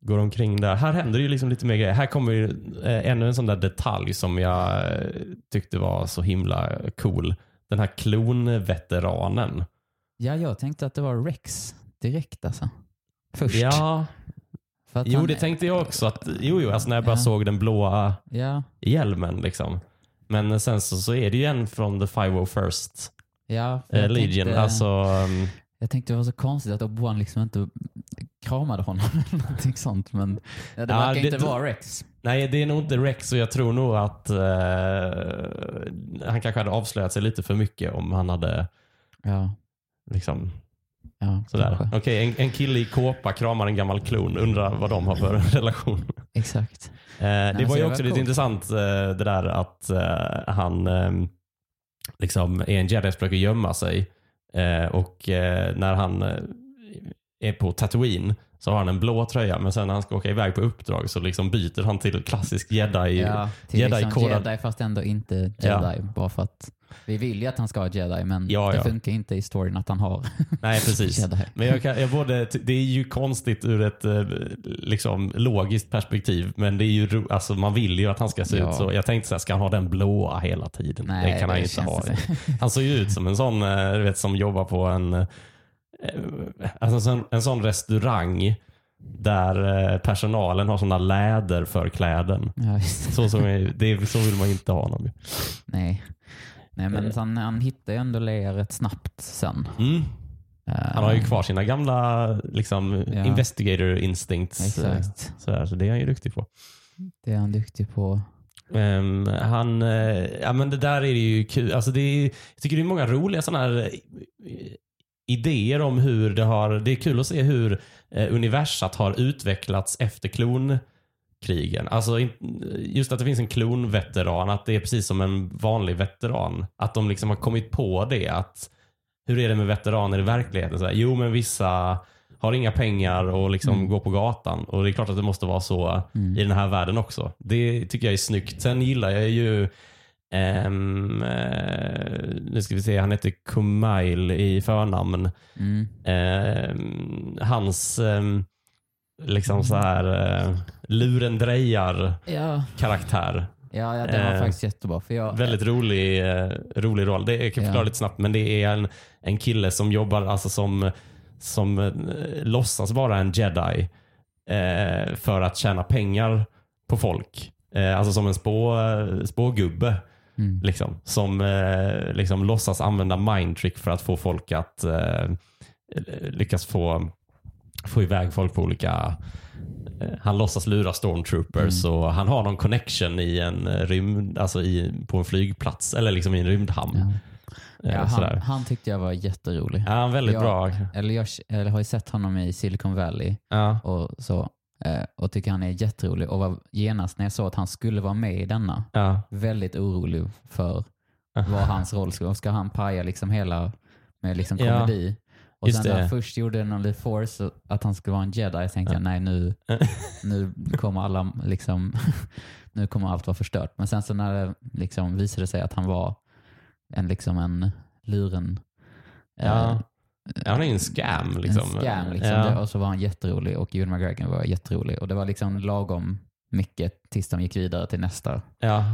går omkring där. Här händer ju liksom lite mer grejer. Här kommer ju eh, ännu en sån där detalj som jag eh, tyckte var så himla cool. Den här klonveteranen. Ja, jag tänkte att det var Rex direkt alltså. Först. Ja, jo det tänkte jag också. Att, jo, jo, alltså när jag bara Ja. såg den blåa Ja, hjälmen. Liksom. Men sen så, så är det ju en från the 501st ja. eh, Legion. Tänkte, Alltså, um, Jag tänkte det var så konstigt att Obi-Wan liksom inte kramade honom eller någonting sånt. Men ja, det Ja, verkar det- inte vara Rex. Nej, det är nog inte Rex och jag tror nog att eh, han kanske hade avslöjat sig lite för mycket om han hade Ja, liksom ja sådär. Okej, en, en kille i kåpa kramar en gammal klon. Undrar vad de har för relation. Exakt. Eh, det men var ju det också lite coolt. intressant eh, det där att eh, han eh, liksom är en jedi som försöker gömma sig. Eh, och eh, när han eh, är på Tatooine så har han en blå tröja men sen när han ska åka iväg på uppdrag så liksom byter han till klassisk jedi. Ja, till Jedi liksom kodad- jedi fast ändå inte jedi. Ja. Bara för att vi vill ju att han ska vara jedi men Ja, det ja. funkar inte i storyn att han har Nej, precis. jedi. Men jag kan, jag både, det är ju konstigt ur ett eh, liksom, logiskt perspektiv, men det är ju, alltså, man vill ju att han ska se Ja. ut så. Jag tänkte så här, ska han ha den blåa hela tiden? Nej, det kan han inte ha. Han såg ju ut som en sån eh, du vet, som jobbar på en, eh, alltså en, sån, en sån restaurang där personalen har såna läder för kläden. Ja. Så, som det så vill man inte ha honom. Nej. Nej, men Eh. han, han hittar ju ändå Leia rätt snabbt sen. Mm. Eh, Han har ju kvar sina gamla liksom, Ja. investigator instincts. eh, Exakt. Sådär, så det är han ju duktig på. Det är han duktig på. Ehm, han, eh, ja men det där är ju kul. Alltså det är, jag tycker det är många roliga sådana här eh, idéer om hur det har, det är kul att se hur eh, universat har utvecklats efter klonkrigen. Alltså just att det finns en klonveteran, att det är precis som en vanlig veteran. Att de liksom har kommit på det att hur är det med veteraner i verkligheten? Så här, jo men vissa har inga pengar och liksom Mm. går på gatan. Och det är klart att det måste vara så Mm. i den här världen också. Det tycker jag är snyggt. Sen gillar jag ju ehm, eh, nu ska vi se, han heter Kumail i förnamn. Mm. Ehm, hans ehm, liksom så här eh, lurendrejar Ja, karaktär. ja, ja, det var Eh, faktiskt jättebra. För jag, Väldigt rolig, eh, rolig roll. Det jag kan Ja. förklara lite snabbt, men det är en, en kille som jobbar alltså som, som eh, låtsas vara en jedi eh, för att tjäna pengar på folk. Eh, alltså som en spå, spågubbe mm. liksom, som eh, liksom låtsas använda mindtrick för att få folk att eh, lyckas få, få iväg folk på olika eh, han låtsas lura stormtroopers Mm. och han har någon connection i en eh, rymd, alltså i, på en flygplats eller liksom i en rymdhamn. Ja. Eh, Ja, han, han tyckte jag var jätterolig. Ja, han är väldigt Ja. bra. Eller jag, eller har ju sett honom i Silicon Valley Ja. och så. eh, Och tycker han är jätterolig. Och var genast när jag såg att han skulle vara med i denna, Ja. väldigt orolig för vad hans roll ska Ska han paja liksom hela med liksom komedi? Och just sen när han först gjorde någon lite force, att han skulle vara en jedi, tänkte jag nej nu, nu kommer alla liksom, nu kommer allt vara förstört. Men sen så när det liksom visade sig att han var en, liksom en luren Ja. eh, Ja, han är ju en scam. Liksom. en scam. Liksom. Ja. Och så var han jätterolig och Ewan McGregor var jätterolig. Och det var liksom lagom mycket tills de gick vidare till nästa. Ja.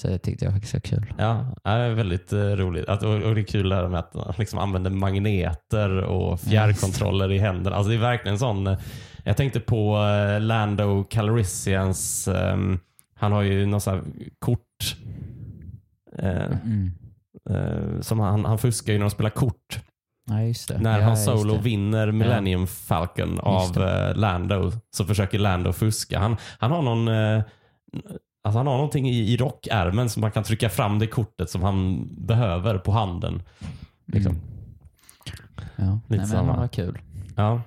Så det tyckte jag faktiskt var kul. Ja, det är väldigt eh, roligt. Att, och, det är kul det här med att han liksom använder magneter och fjärrkontroller i händerna. Alltså det är verkligen sån. eh, Jag tänkte på eh, Lando Calrissians, ehm, han har ju något kort. eh, Mm. eh, som han, han fuskar ju när de spelar kort. Ja. När ja, Han Solo vinner Millennium Falcon Just av eh, Lando så försöker Lando fuska. Han, han har någon Alltså han har någonting i, i rockärmen som man kan trycka fram det kortet som han behöver på handen. Liksom. Mm. Ja, nej, men samma. det var kul. Ja.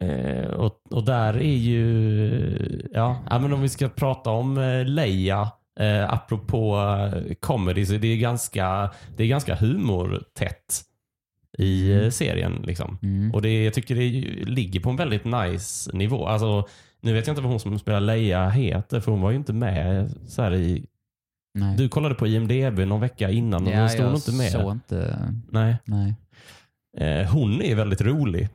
Eh, och, och där är ju, ja, ja men om vi ska prata om eh, Leia, eh, apropå eh, comedy, så det är ganska, det är ganska humortätt i eh, serien. Liksom. Mm. Och det, jag tycker det ligger på en väldigt nice nivå. Alltså, nu vet jag inte vad hon som spelar Leia heter, för hon var ju inte med så här i... Nej. Du kollade på IMDB någon vecka innan, men ja, hon stod jag nog inte med. såg inte. Nej. Nej. Eh, hon är väldigt rolig.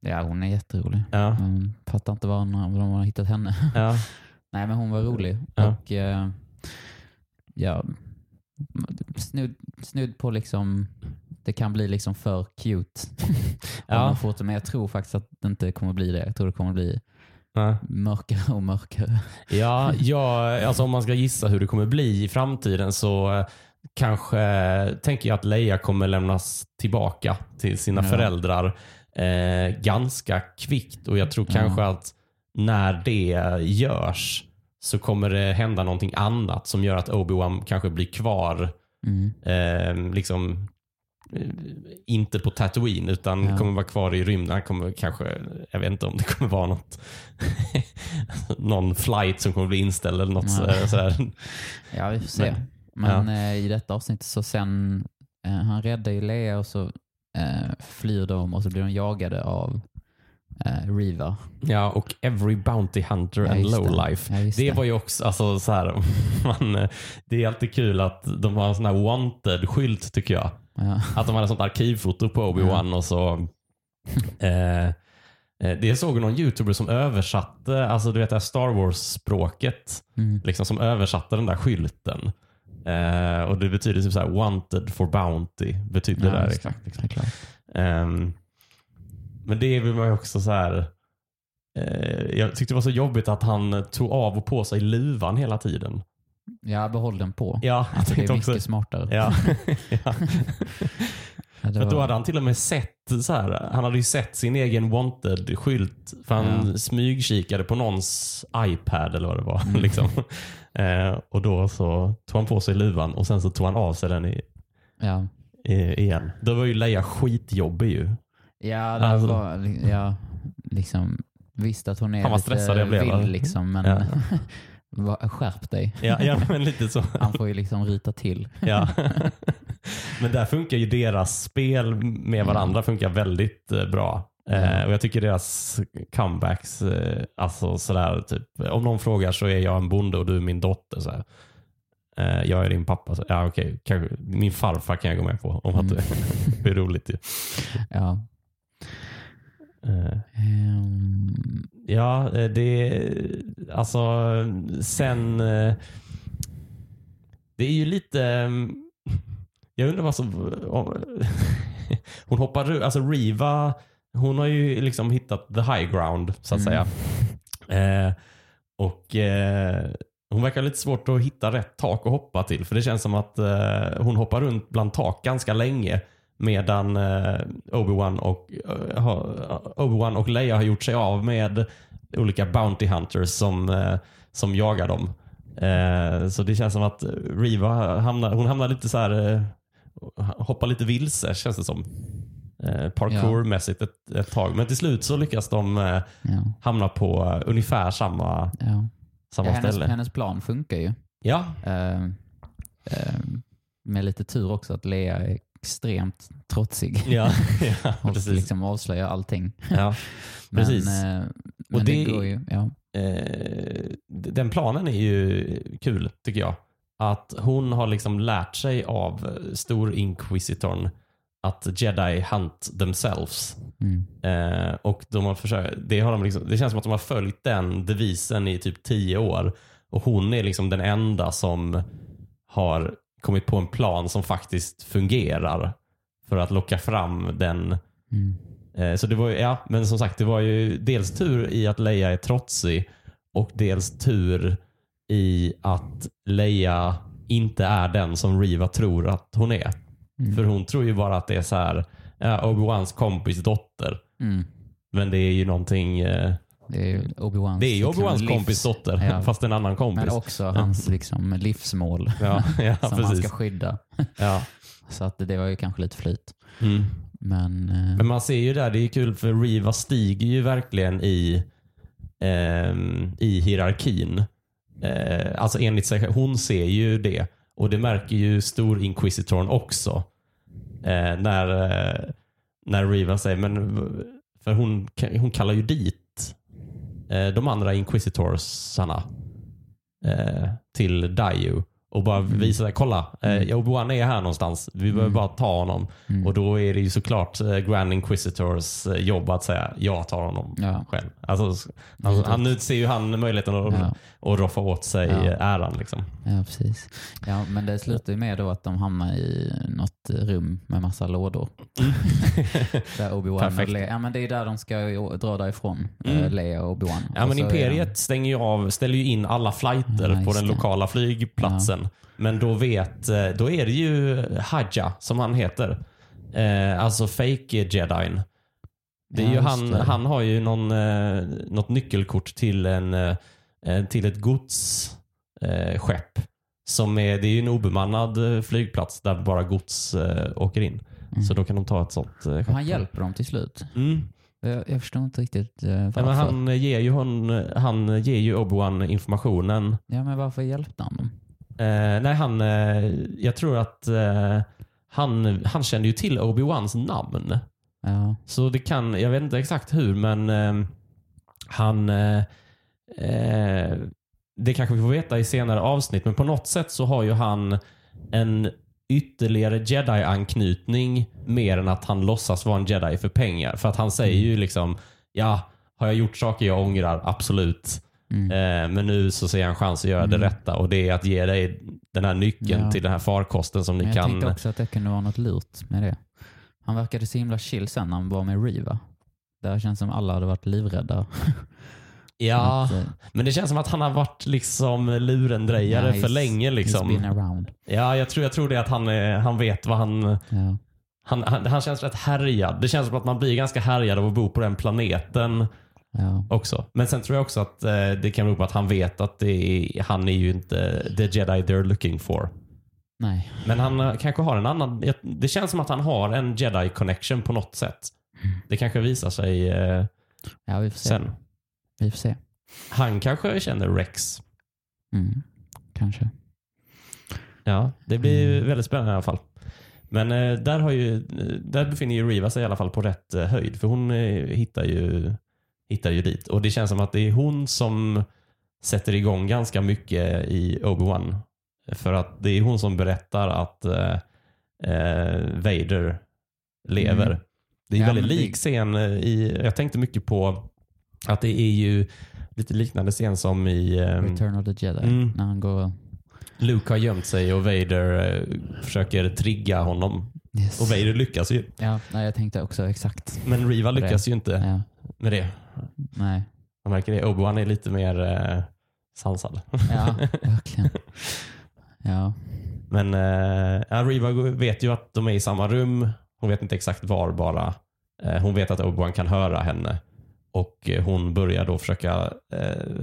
Ja, hon är jätterolig. Ja. Mm, fattar inte var, hon- var de har hittat henne. Ja. Nej, men hon var rolig. Ja. Och eh, ja, snudd, snudd på liksom, det kan bli liksom för cute. Ja. Man får men jag tror faktiskt att det inte kommer bli det. Jag tror det kommer bli Mörkare och mörkare. Ja, ja, alltså om man ska gissa hur det kommer bli i framtiden så eh, kanske tänker jag att Leia kommer lämnas tillbaka till sina Ja. föräldrar eh, ganska kvickt och jag tror Ja. kanske att när det görs så kommer det hända någonting annat som gör att Obi-Wan kanske blir kvar Mm. eh, liksom inte på Tatooine utan Ja. kommer vara kvar i rymden. Han kommer kanske, jag vet inte om det kommer vara något någon flight som kommer bli inställd eller något Ja. sådär. sådär. Ja, vi får se. Men- Men eh, i detta avsnittet så sen, eh, han räddar ju Lea och så eh, flyr de och så blir de jagade av eh, Riva. Ja, och Every Bounty Hunter Ja, and just det. Lowlife. Ja, just Det var ju också, alltså så här, man, eh, det är alltid kul att de har en sån här wanted-skylt tycker jag. Ja. Att de hade sånt arkivfoto på Obi-Wan och så eh, eh, det såg någon youtuber som översatte, alltså du vet det här Star Wars-språket, Mm. liksom som översatte den där skylten. Eh, och det betyder typ så här wanted for bounty, betyder det där exakt. Är klart. Ehm, men det vill man ju också så här. eh, jag tyckte det var så jobbigt att han tog av och på sig luvan hela tiden. Ja, behåll den på. Ja, jag Alltså, det är också. mycket smartare. Ja. ja. Ja, För då var- hade han till och med sett så här, han hade ju sett sin egen wanted-skylt. För han Ja. smygkikade på någons iPad eller vad det var. Mm. Liksom. Eh, och då så tog han på sig luvan och sen så tog han av sig den i, ja. i, igen. Då var ju Leia skitjobbig ju. Ja, det Alltså. var ja, liksom, visst att hon är Fan vad lite stressad jag blev, vild alltså. liksom, men Ja. va- skärp dig. Ja, ja men lite så. Han får ju liksom ryta till. Ja. Men där funkar ju deras spel med varandra funkar väldigt eh, bra. Eh, Ja. och Jag tycker deras comebacks, eh, alltså sådär typ, om någon frågar så är jag en bonde och du är min dotter. Så. Eh, jag är din pappa. Så, ja, okej, kanske, min farfar kan jag gå med på. Om att Mm. det, det är roligt ju. Ja. Ehm, Ja, eh, det alltså sen. eh, Det är ju lite. mm, Jag undrar vad som. om- Hon hoppar ur, alltså Riva. Hon har ju liksom hittat the high ground så att Mm. säga. Eh, och eh, hon verkar lite svårt att hitta rätt tak att hoppa till. För det känns som att eh, hon hoppar runt bland tak ganska länge. Medan eh, Obi-Wan och, eh, Obi-Wan och Leia har gjort sig av med olika Bounty Hunters som, eh, som jagar dem. Eh, så det känns som att Riva hamnar, hon hamnar lite så här, hoppar lite vilse känns det som. Parkourmässigt ett, ett tag. Men till slut så lyckas de Ja. hamna på ungefär samma, Ja. samma Ja, hennes, ställe. hennes plan funkar ju. Ja, med lite tur också att Lea är extremt trotsig ja, ja och precis. liksom avslöjar allting. Ja. Men, Precis. eh, men det- det, går ju. Ja. eh, den planen är ju kul tycker jag. Att hon har liksom lärt sig av stor inquisitorn att jedi hunt themselves. Mm. Eh, och de har försökt, det, har de liksom, det känns som att de har följt den devisen i typ tio år. Och hon är liksom den enda som har kommit på en plan som faktiskt fungerar för att locka fram den Mm. Eh, Så det var ju, ja, men som sagt, det var ju dels tur i att Leia är trotsig och dels tur i att Leia inte är den som Riva tror att hon är. Mm. För hon tror ju bara att det är så här, ja, Obi-Wans kompis dotter. Mm. Men det är ju någonting, eh, Det är Obi-Wans det är liksom, Obi-Wans kompis dotter, Ja. fast en annan kompis. Men också hans liksom, livsmål Ja, ja som han precis. ska skydda. Ja. Så att det var ju kanske lite flyt. Mm. Men, eh, Men man ser ju där, det är kul för Riva stiger ju verkligen i, ehm, i hierarkin. Eh, alltså enligt sig. Hon ser ju det. Och det märker ju stor inquisitorn också. Eh, när, eh, när Riva säger, men för hon, hon kallar ju dit eh, de andra inquisitorsarna eh, till Dayu. Och bara Mm. visar, där, kolla, eh, Obi-Wan är här någonstans. Vi behöver Mm. bara ta honom. mm. Och då är det ju såklart eh, Grand Inquisitors eh, jobb att säga jag tar honom ja. själv. Alltså, han, han, nu ser ju han möjligheten att, Ja. Att roffa åt sig Ja. eh, äran. Liksom. ja, precis. Ja, men det slutar ju med då att de hamnar i något rum med massa lådor. Där Obi-Wan och Leia, ja men det är där de ska dra därifrån. Mm. Mm. Leia och Obi-Wan. Ja, Och men Imperiet stänger ju av, ställer ju in alla flighter Ja, på den lokala flygplatsen. Men då vet, eh, då är det ju Haja som han heter. Eh, alltså fake jedin. Det är Ja, ju han, det. han har ju någon, eh, något nyckelkort till, en, eh, till ett godsskepp. Eh, som är, det är ju en obemannad eh, flygplats där bara gods eh, åker in. Mm. Så då kan de ta ett sånt eh, skepp. han hjälper dem till slut. Mm. Jag, jag förstår inte riktigt eh, varför. Men han ger ju, hon, han ger ju Obi-Wan informationen. Ja, men varför hjälpte han dem? Eh, nej, han, eh, jag tror att eh, han, han kände ju till Obi-Wans namn. Ja, Så det kan, jag vet inte exakt hur, men eh, han... Eh, det kanske vi får veta i senare avsnitt, men på något sätt så har ju han en ytterligare jedi-anknytning mer än att han låtsas vara en jedi för pengar. För att han säger ju liksom, ja, har jag gjort saker jag ångrar? Absolut. mm. Eh, men nu så ser jag en chans att göra det Mm. rätta och det är att ge dig den här nyckeln Ja. till den här farkosten som ni jag kan... tänkte också att det kunde vara något lurt med det. Han verkade så himla chill sen när han var med Riva. Där känns som alla hade varit livrädda. Ja, Att, eh, men det känns som att han har varit liksom lurendrejare ja, för he's- länge. He's Liksom. been around. Ja, jag tror, jag tror det att han, är, han vet vad han, Ja. han, han... Han känns rätt härjad. Det känns som att man blir ganska härjad av att bo på den planeten Ja. också. Men sen tror jag också att eh, det kan bero på att han vet att är, han är ju inte the jedi they're looking for. Nej. Men han eh, kanske har en annan... Det känns som att han har en jedi connection på något sätt. Det kanske visar sig eh, Ja, vi sen. Vi får se. Han kanske känner Rex. Mm. Kanske. Ja, det blir Mm. väldigt spännande i alla fall. Men eh, där, har ju, eh, där befinner ju Riva sig i alla fall på rätt eh, höjd. För hon eh, hittar, ju, hittar ju dit. Och det känns som att det är hon som sätter igång ganska mycket i Obi-Wan. För att det är hon som berättar att eh, eh, Vader lever. Mm. Det är Ja, väldigt lik scen i, jag tänkte mycket på att det är ju lite liknande scen som i ehm, Return of the Jedi. mm. När han går... Luke har gömt sig och Vader eh, försöker trigga honom. Yes. Och Vader lyckas ju. Ja, nej, jag tänkte också exakt. Men Riva det. lyckas ju inte Ja. med det. Nej. Man märker det. Obi-Wan är lite mer eh, sansad. Ja, verkligen. Ja. Men eh, ja, Riva vet ju att de är i samma rum. Hon vet inte exakt var bara. Eh, hon vet att Obi-Wan kan höra henne. Och eh, hon börjar då försöka eh,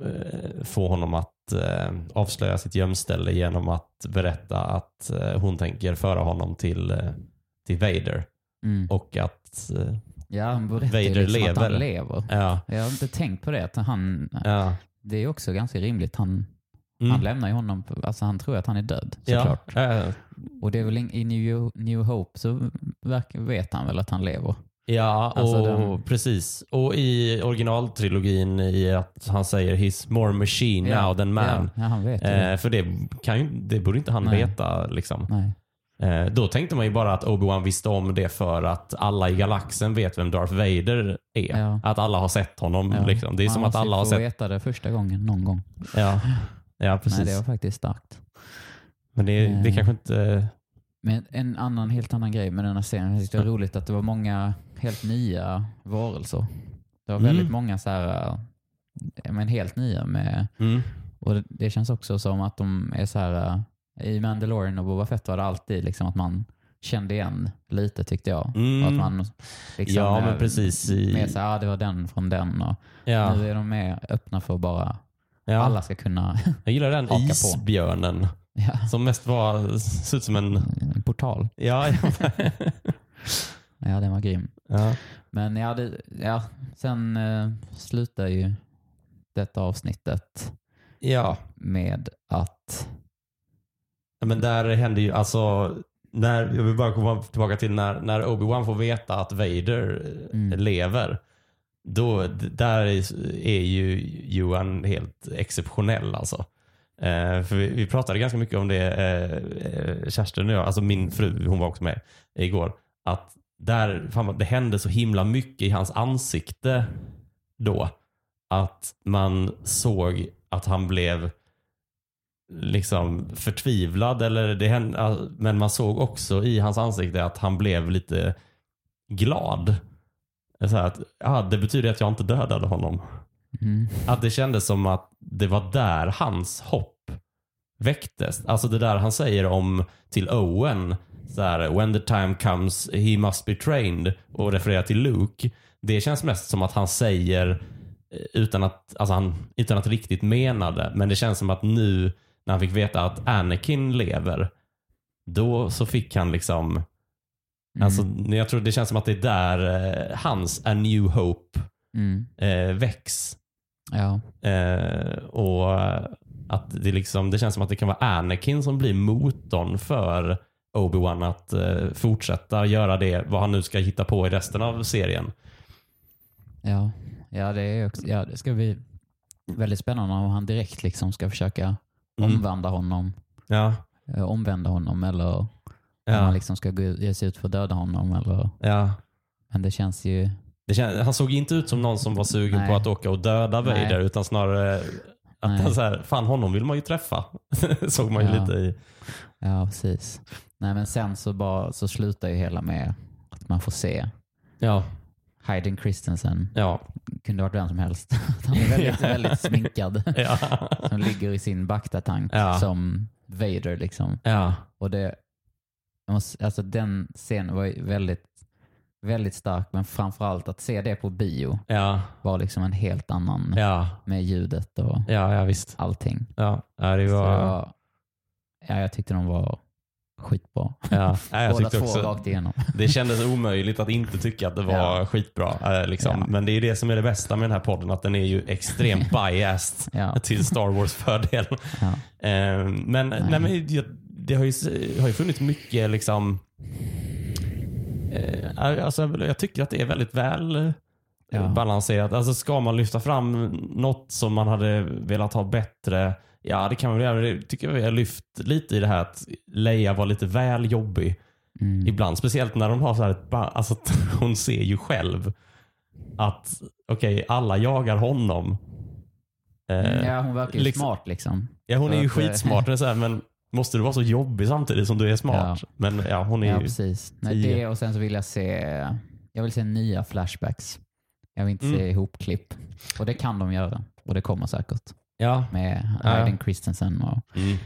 eh, få honom att avslöja sitt gömställe genom att berätta att hon tänker föra honom till, till Vader. Mm. Och att, Ja, han Vader liksom att han lever. lever. ja, Jag har inte tänkt på det. Att han, ja. det är också ganska rimligt. Han, Mm. han lämnar ju honom, alltså han tror att han är död ja. såklart. eh, Och det är väl i New, New Hope så vet han väl att han lever. Ja, och Alltså den- precis. Och i originaltrilogin i att han säger he's more machine Ja, now than man. Ja, han vet. Eh, för det, kan ju, det borde inte han Nej. veta. Liksom. Nej. Eh, då tänkte man ju bara att Obi-Wan visste om det för att alla i galaxen vet vem Darth Vader är. Ja. Att alla har sett honom. Ja. Liksom. Det är Man som att alla har sett... veta det första gången, någon gång. Ja, ja precis. Nej, det var faktiskt starkt. Men det, det Eh. kanske inte... Men en annan, helt annan grej med den här scenen. Jag tyckte det var roligt att det var många helt nya varelser. Det var Mm. väldigt många så här, äh, men helt nya med, Mm. och det, det känns också som att de är så här, äh, i Mandalorian och Boba Fett var det alltid liksom att man kände igen lite tyckte jag. Mm. Att man liksom, Ja, men precis. I, så här, ah, det var den från den och ja, nu är de mer öppna för bara, ja. alla ska kunna, Jag gillar den på. isbjörnen. ja, Som mest var, ser ut som en... en portal. Ja, ja. Den var grym. ja. Men ja, det, ja sen eh, slutar ju detta avsnittet ja. med att... Men där händer ju alltså, när, jag vill bara komma tillbaka till när, när Obi-Wan får veta att Vader eh, Mm. lever. Då, där är, är ju Johan helt exceptionell alltså. Eh, för vi, vi pratade ganska mycket om det, eh, eh, Kerstin och jag, alltså min fru, hon var också med igår. Att där, fan, det hände så himla mycket i hans ansikte då. Att man såg att han blev liksom förtvivlad. Eller det hände, men man såg också i hans ansikte att han blev lite glad. Så här att, ja, det betyder att jag inte dödade honom. Mm, Att det kändes som att det var där hans hopp väcktes. Alltså det där han säger om till Owen, så här, when the time comes he must be trained och refererar till Luke. Det känns mest som att han säger eh, utan att, alltså han, utan att riktigt mena det. Men det känns som att nu när han fick veta att Anakin lever, då så fick han liksom, mm, alltså jag tror det känns som att det är där eh, hans A New Hope mm, eh, väcks. ja, Eh, och att det, liksom, det känns som att det kan vara Anakin som blir motorn för Obi-Wan att eh, fortsätta göra det, vad han nu ska hitta på i resten av serien. ja, ja, det är också, ja, det ska bli väldigt spännande om han direkt liksom ska försöka Mm. omvända honom, Ja, eh, omvända honom eller om ja, han liksom ska gå, ge sig ut för att döda honom. Eller, ja. men det känns ju, Det kän, han såg inte ut som någon som var sugen Nej. på att åka och döda Nej. Vader, utan snarare att Nej. han så här, fan honom vill man ju träffa. såg man ju Ja. lite i. ja precis. Nej men sen så, bara, så slutar ju hela med att man får se Ja, Hayden Christensen ja, kunde varit vem som helst. Han är väldigt, väldigt sminkad. ja. Som ligger i sin baktatank Ja. som Vader. Liksom. ja. Och det, alltså den scenen var väldigt, väldigt stark, men framförallt att se det på bio Ja, var liksom en helt annan ja, med ljudet och ja, ja visst. allting. Ja, det Så det var... var, ja, jag tyckte de var skitbra. Ja, ja, jag Båda två också, rakt igenom. det kändes omöjligt att inte tycka att det var Ja. skitbra. eh, Liksom. Ja. Men det är det som är det bästa med den här podden, att den är ju extremt biased Ja, till Star Wars fördel. Eh, Men, nej. men det, har, ju, har ju funnits mycket liksom eh, alltså, jag tycker att det är väldigt väl balanserat. Alltså ska man lyfta fram något som man hade velat ha bättre, ja det kan man väl göra. Det tycker jag vi har lyft lite i det här att Leia var lite väl jobbig mm, ibland. Speciellt när de har så här, ett alltså hon ser ju själv att okej, alla jagar honom. Eh, ja, hon verkar ju liksom- smart liksom. Ja, hon är ju eh, skitsmart. men Så här, men måste du vara så jobbig samtidigt som du är smart? Ja. Men ja, hon är Ja, ju... precis. Nej, det och sen så vill jag se, jag vill se nya flashbacks. Jag vill inte Mm. se ihopklipp. Och det kan de göra. Och det kommer säkert. Ja. Med Ja. Hayden Christensen och Mm.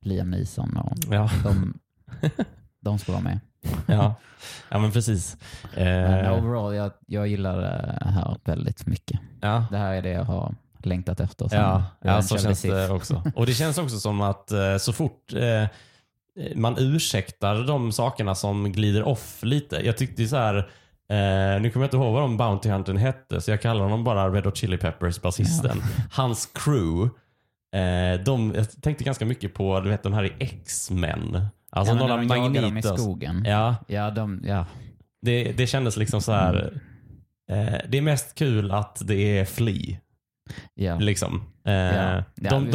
Liam Neeson. Och Ja. de, de ska vara med. Ja, ja men precis. Men Eh, overall, jag, jag gillar det här väldigt mycket. ja. Det här är det jag har längtat efter. Ja, ja så känns det också. Och det känns också som att eh, så fort eh, man ursäktar de sakerna som glider off lite. Jag tyckte så här, eh, nu kommer jag inte ihåg vad de Bounty Huntern hette, så jag kallar honom bara Red Hot Chili Peppers, basisten. Hans crew, eh, de, jag tänkte ganska mycket på du vet, de här i X-Men. Alltså ja, några de jagar dem i magneter. skogen. Ja, Ja, de, ja. det, det kändes liksom så här. Eh, det är mest kul att det är Flea. ja. Liksom. Eh, Ja. Ja, de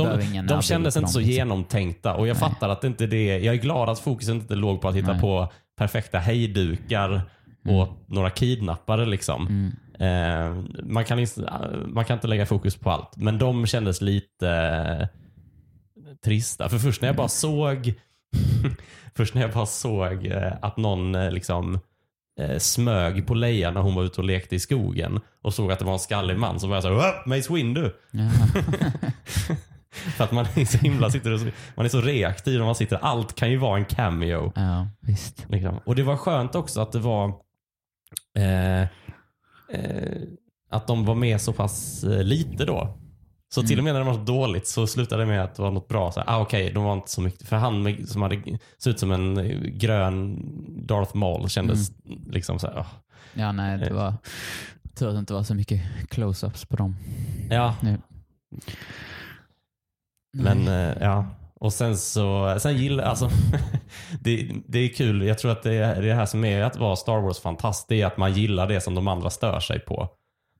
de, kändes inte så liksom. genomtänkta och jag Nej. fattar att det inte det. Jag är glad att fokuset inte låg på att hitta Nej. på perfekta hejdukar åt några kidnappare. Liksom. Mm. Eh, man, kan inte, man kan inte lägga fokus på allt, men de kändes lite eh, trista. För först när jag bara såg först när jag bara såg eh, att någon eh, liksom eh, smög på Leia när hon var ute och lekte i skogen och såg att det var en skallig man så var jag så här, "Åh, Mace Windu. För att man är så himla sitter och, man är så reaktiv när man sitter. Allt kan ju vara en cameo. ja, visst. Liksom. Och det var skönt också att det var eh, eh, att de var med så pass eh, lite då. Så till och med när det var dåligt så slutade det med att det var något bra. Så här, ah, Okej, de var inte så mycket. För han med, som hade såg ut som en eh, grön Darth Maul kändes liksom så här. ah. Ja, nej, det var tur att det inte var så mycket close-ups på dem. Ja, Nu. Men eh, ja, och sen så, sen gillar, alltså det, det är kul. Jag tror att det är det här som är att vara Star Wars-fantast. Det är att man gillar det som de andra stör sig på.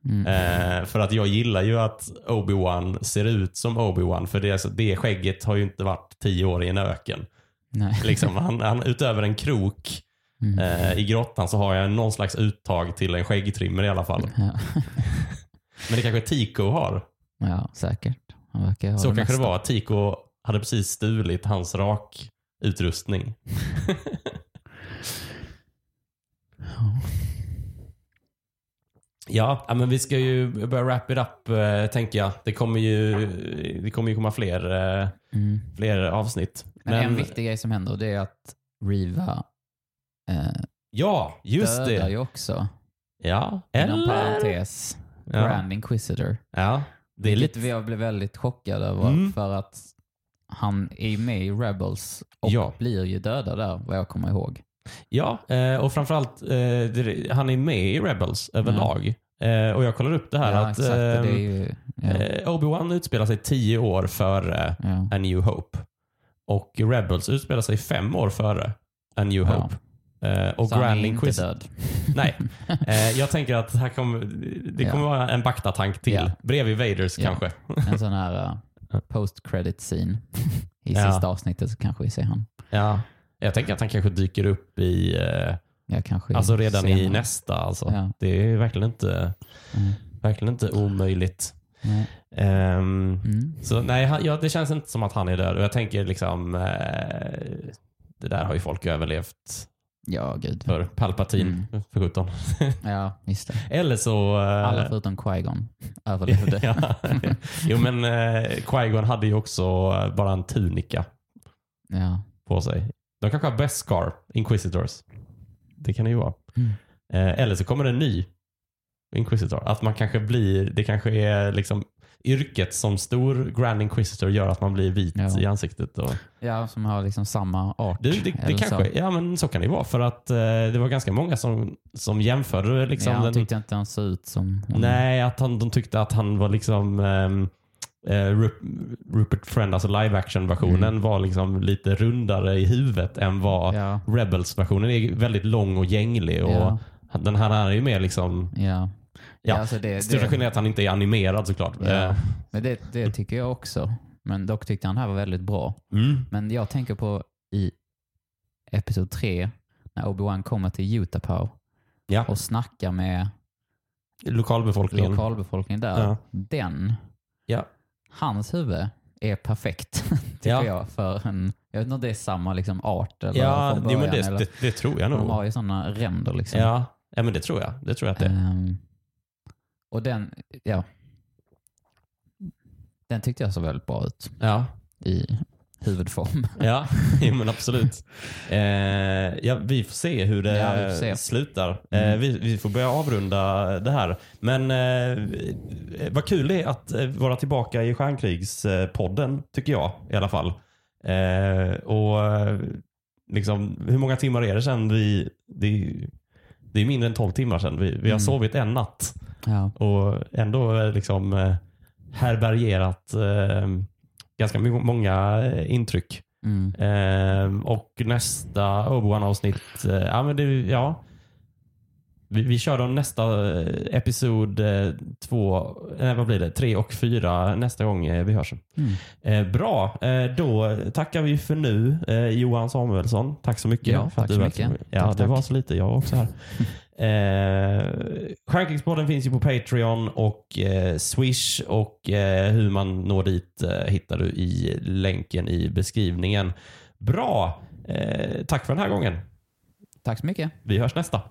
Mm. Eh, för att jag gillar ju att Obi-Wan ser ut som Obi-Wan. För det, alltså, det skägget har ju inte varit tio år i en öken. Nej. Liksom, han, han, utöver en krok Mm. eh, i grottan så har jag någon slags uttag till en skäggtrimmer i alla fall. Ja. Men det kanske Tico har. ja, säkert. Han verkar ha Så kanske mesta. det var. Tico hade precis stulit hans rakutrustning. Ja. Men vi ska ju börja wrap it up eh, tänker jag. Det kommer ju, det kommer ju komma fler, eh, Mm. fler avsnitt. Men, en viktig grej som händer det är att Riva eh, Ja, just dödar det. ju också, Ja, inom eller? parentes, Ja. Grand Inquisitor. Ja, det är lite... jag blev väldigt chockad över Mm. för att han är ju med i Rebels och Ja. blir ju dödad där vad jag kommer ihåg. Ja, eh, och framförallt, eh, han är med i Rebels överlag. Eh, och jag kollar upp det här ja, att exakt. och eh, det är ju, ja, eh, Obi-Wan utspelar sig tio år före ja. A New Hope. Och Rebels utspelar sig fem år före A New Ja. Hope. Eh, och Så han är Grand inte död. Nej, jag tänker att här kommer, det Ja. kommer vara en baktatank till. Ja. Bredvid Vaders Ja. kanske. En sån här uh, post credit scene i Ja. sista avsnittet så kanske vi ser han. Ja. Jag tänker att han kanske dyker upp i, eh, Ja, kanske alltså redan i senare. nästa. Alltså. Ja. Det är verkligen inte, Mm. verkligen inte omöjligt. Nej. Ehm, Mm. Så nej, han, ja, det känns inte som att han är död. Och jag tänker liksom, eh, det där har ju folk överlevt Ja, gud. för. Palpatine, Mm. för 17. Ja, just det. Eller så... eh, Alla förutom Qui-Gon överlevde. ja. Jo men eh, Qui-Gon hade ju också bara en tunika ja. på sig. De kanske har Beskar, Inquisitors. Det kan det ju vara. Mm. Eh, eller så kommer det en ny Inquisitor. Att man kanske blir, det kanske är liksom yrket som stor Grand Inquisitor gör att man blir vit Ja. i ansiktet. Och, ja, som har liksom samma art. det, det, det kanske, så. ja men så kan det ju vara. För att eh, det var ganska många som, som jämförde liksom ja, han den, tyckte inte han såg ut som hon. Nej, att han, de tyckte att han var liksom ehm, eh, Rup- Rupert Friend, alltså live action versionen Mm. var liksom lite rundare i huvudet än vad Ja, Rebels-versionen är väldigt lång och gänglig. Och ja, Den här är ju mer liksom, ja. Ja, alltså det, största det, skillnaden är att han inte är animerad såklart. Ja. Eh, men det, det tycker jag också. Men dock tyckte han här var väldigt bra. Mm. Men jag tänker på i Episod 3 när Obi-Wan kommer till Utapau Ja, och snackar med lokalbefolkningen. lokalbefolkningen där. Ja. Den, Ja. hans huvud är perfekt tycker Ja. jag. För en, jag vet inte om det är samma liksom, art eller Ja, från jo, början. men det, eller, det, det tror jag de nog. har ju sådana ränder liksom. Ja. ja, men det tror jag. Det tror jag att det är. Ehm, och den, ja. Den tyckte jag såg väldigt bra ut Ja. i huvudform. Ja, jo, men absolut. Eh, ja, vi får se hur det Ja, se. slutar. Eh, Mm. vi, vi får börja avrunda det här. Men eh, vad kul det är att eh, vara tillbaka i Stjärnkrigspodden, tycker jag i alla fall. Eh, och eh, liksom, Hur många timmar är det sedan vi... Det, är- det är mindre än 12 timmar sedan. Vi, vi har Mm. sovit en natt Ja. och ändå liksom eh, härbärgerat eh, ganska många eh, intryck. Mm. Ehm, och nästa Obi-Wan avsnitt, eh, ja men det, ja. Vi, vi kör då nästa episod eh, två, nej vad blir det, tre och fyra nästa gång eh, vi hörs. Mm. Bra, då tackar vi för nu Johan Samuelsson. Tack så mycket. Ja, för att tack du så var- mycket. Ja, Tack, det tack. var så lite. Jag var också här. Eh, Stjärnkrigspodden finns ju på Patreon och eh, Swish och eh, hur man når dit eh, hittar du i länken i beskrivningen. Bra! Eh, tack för den här gången. Tack så mycket. Vi hörs nästa.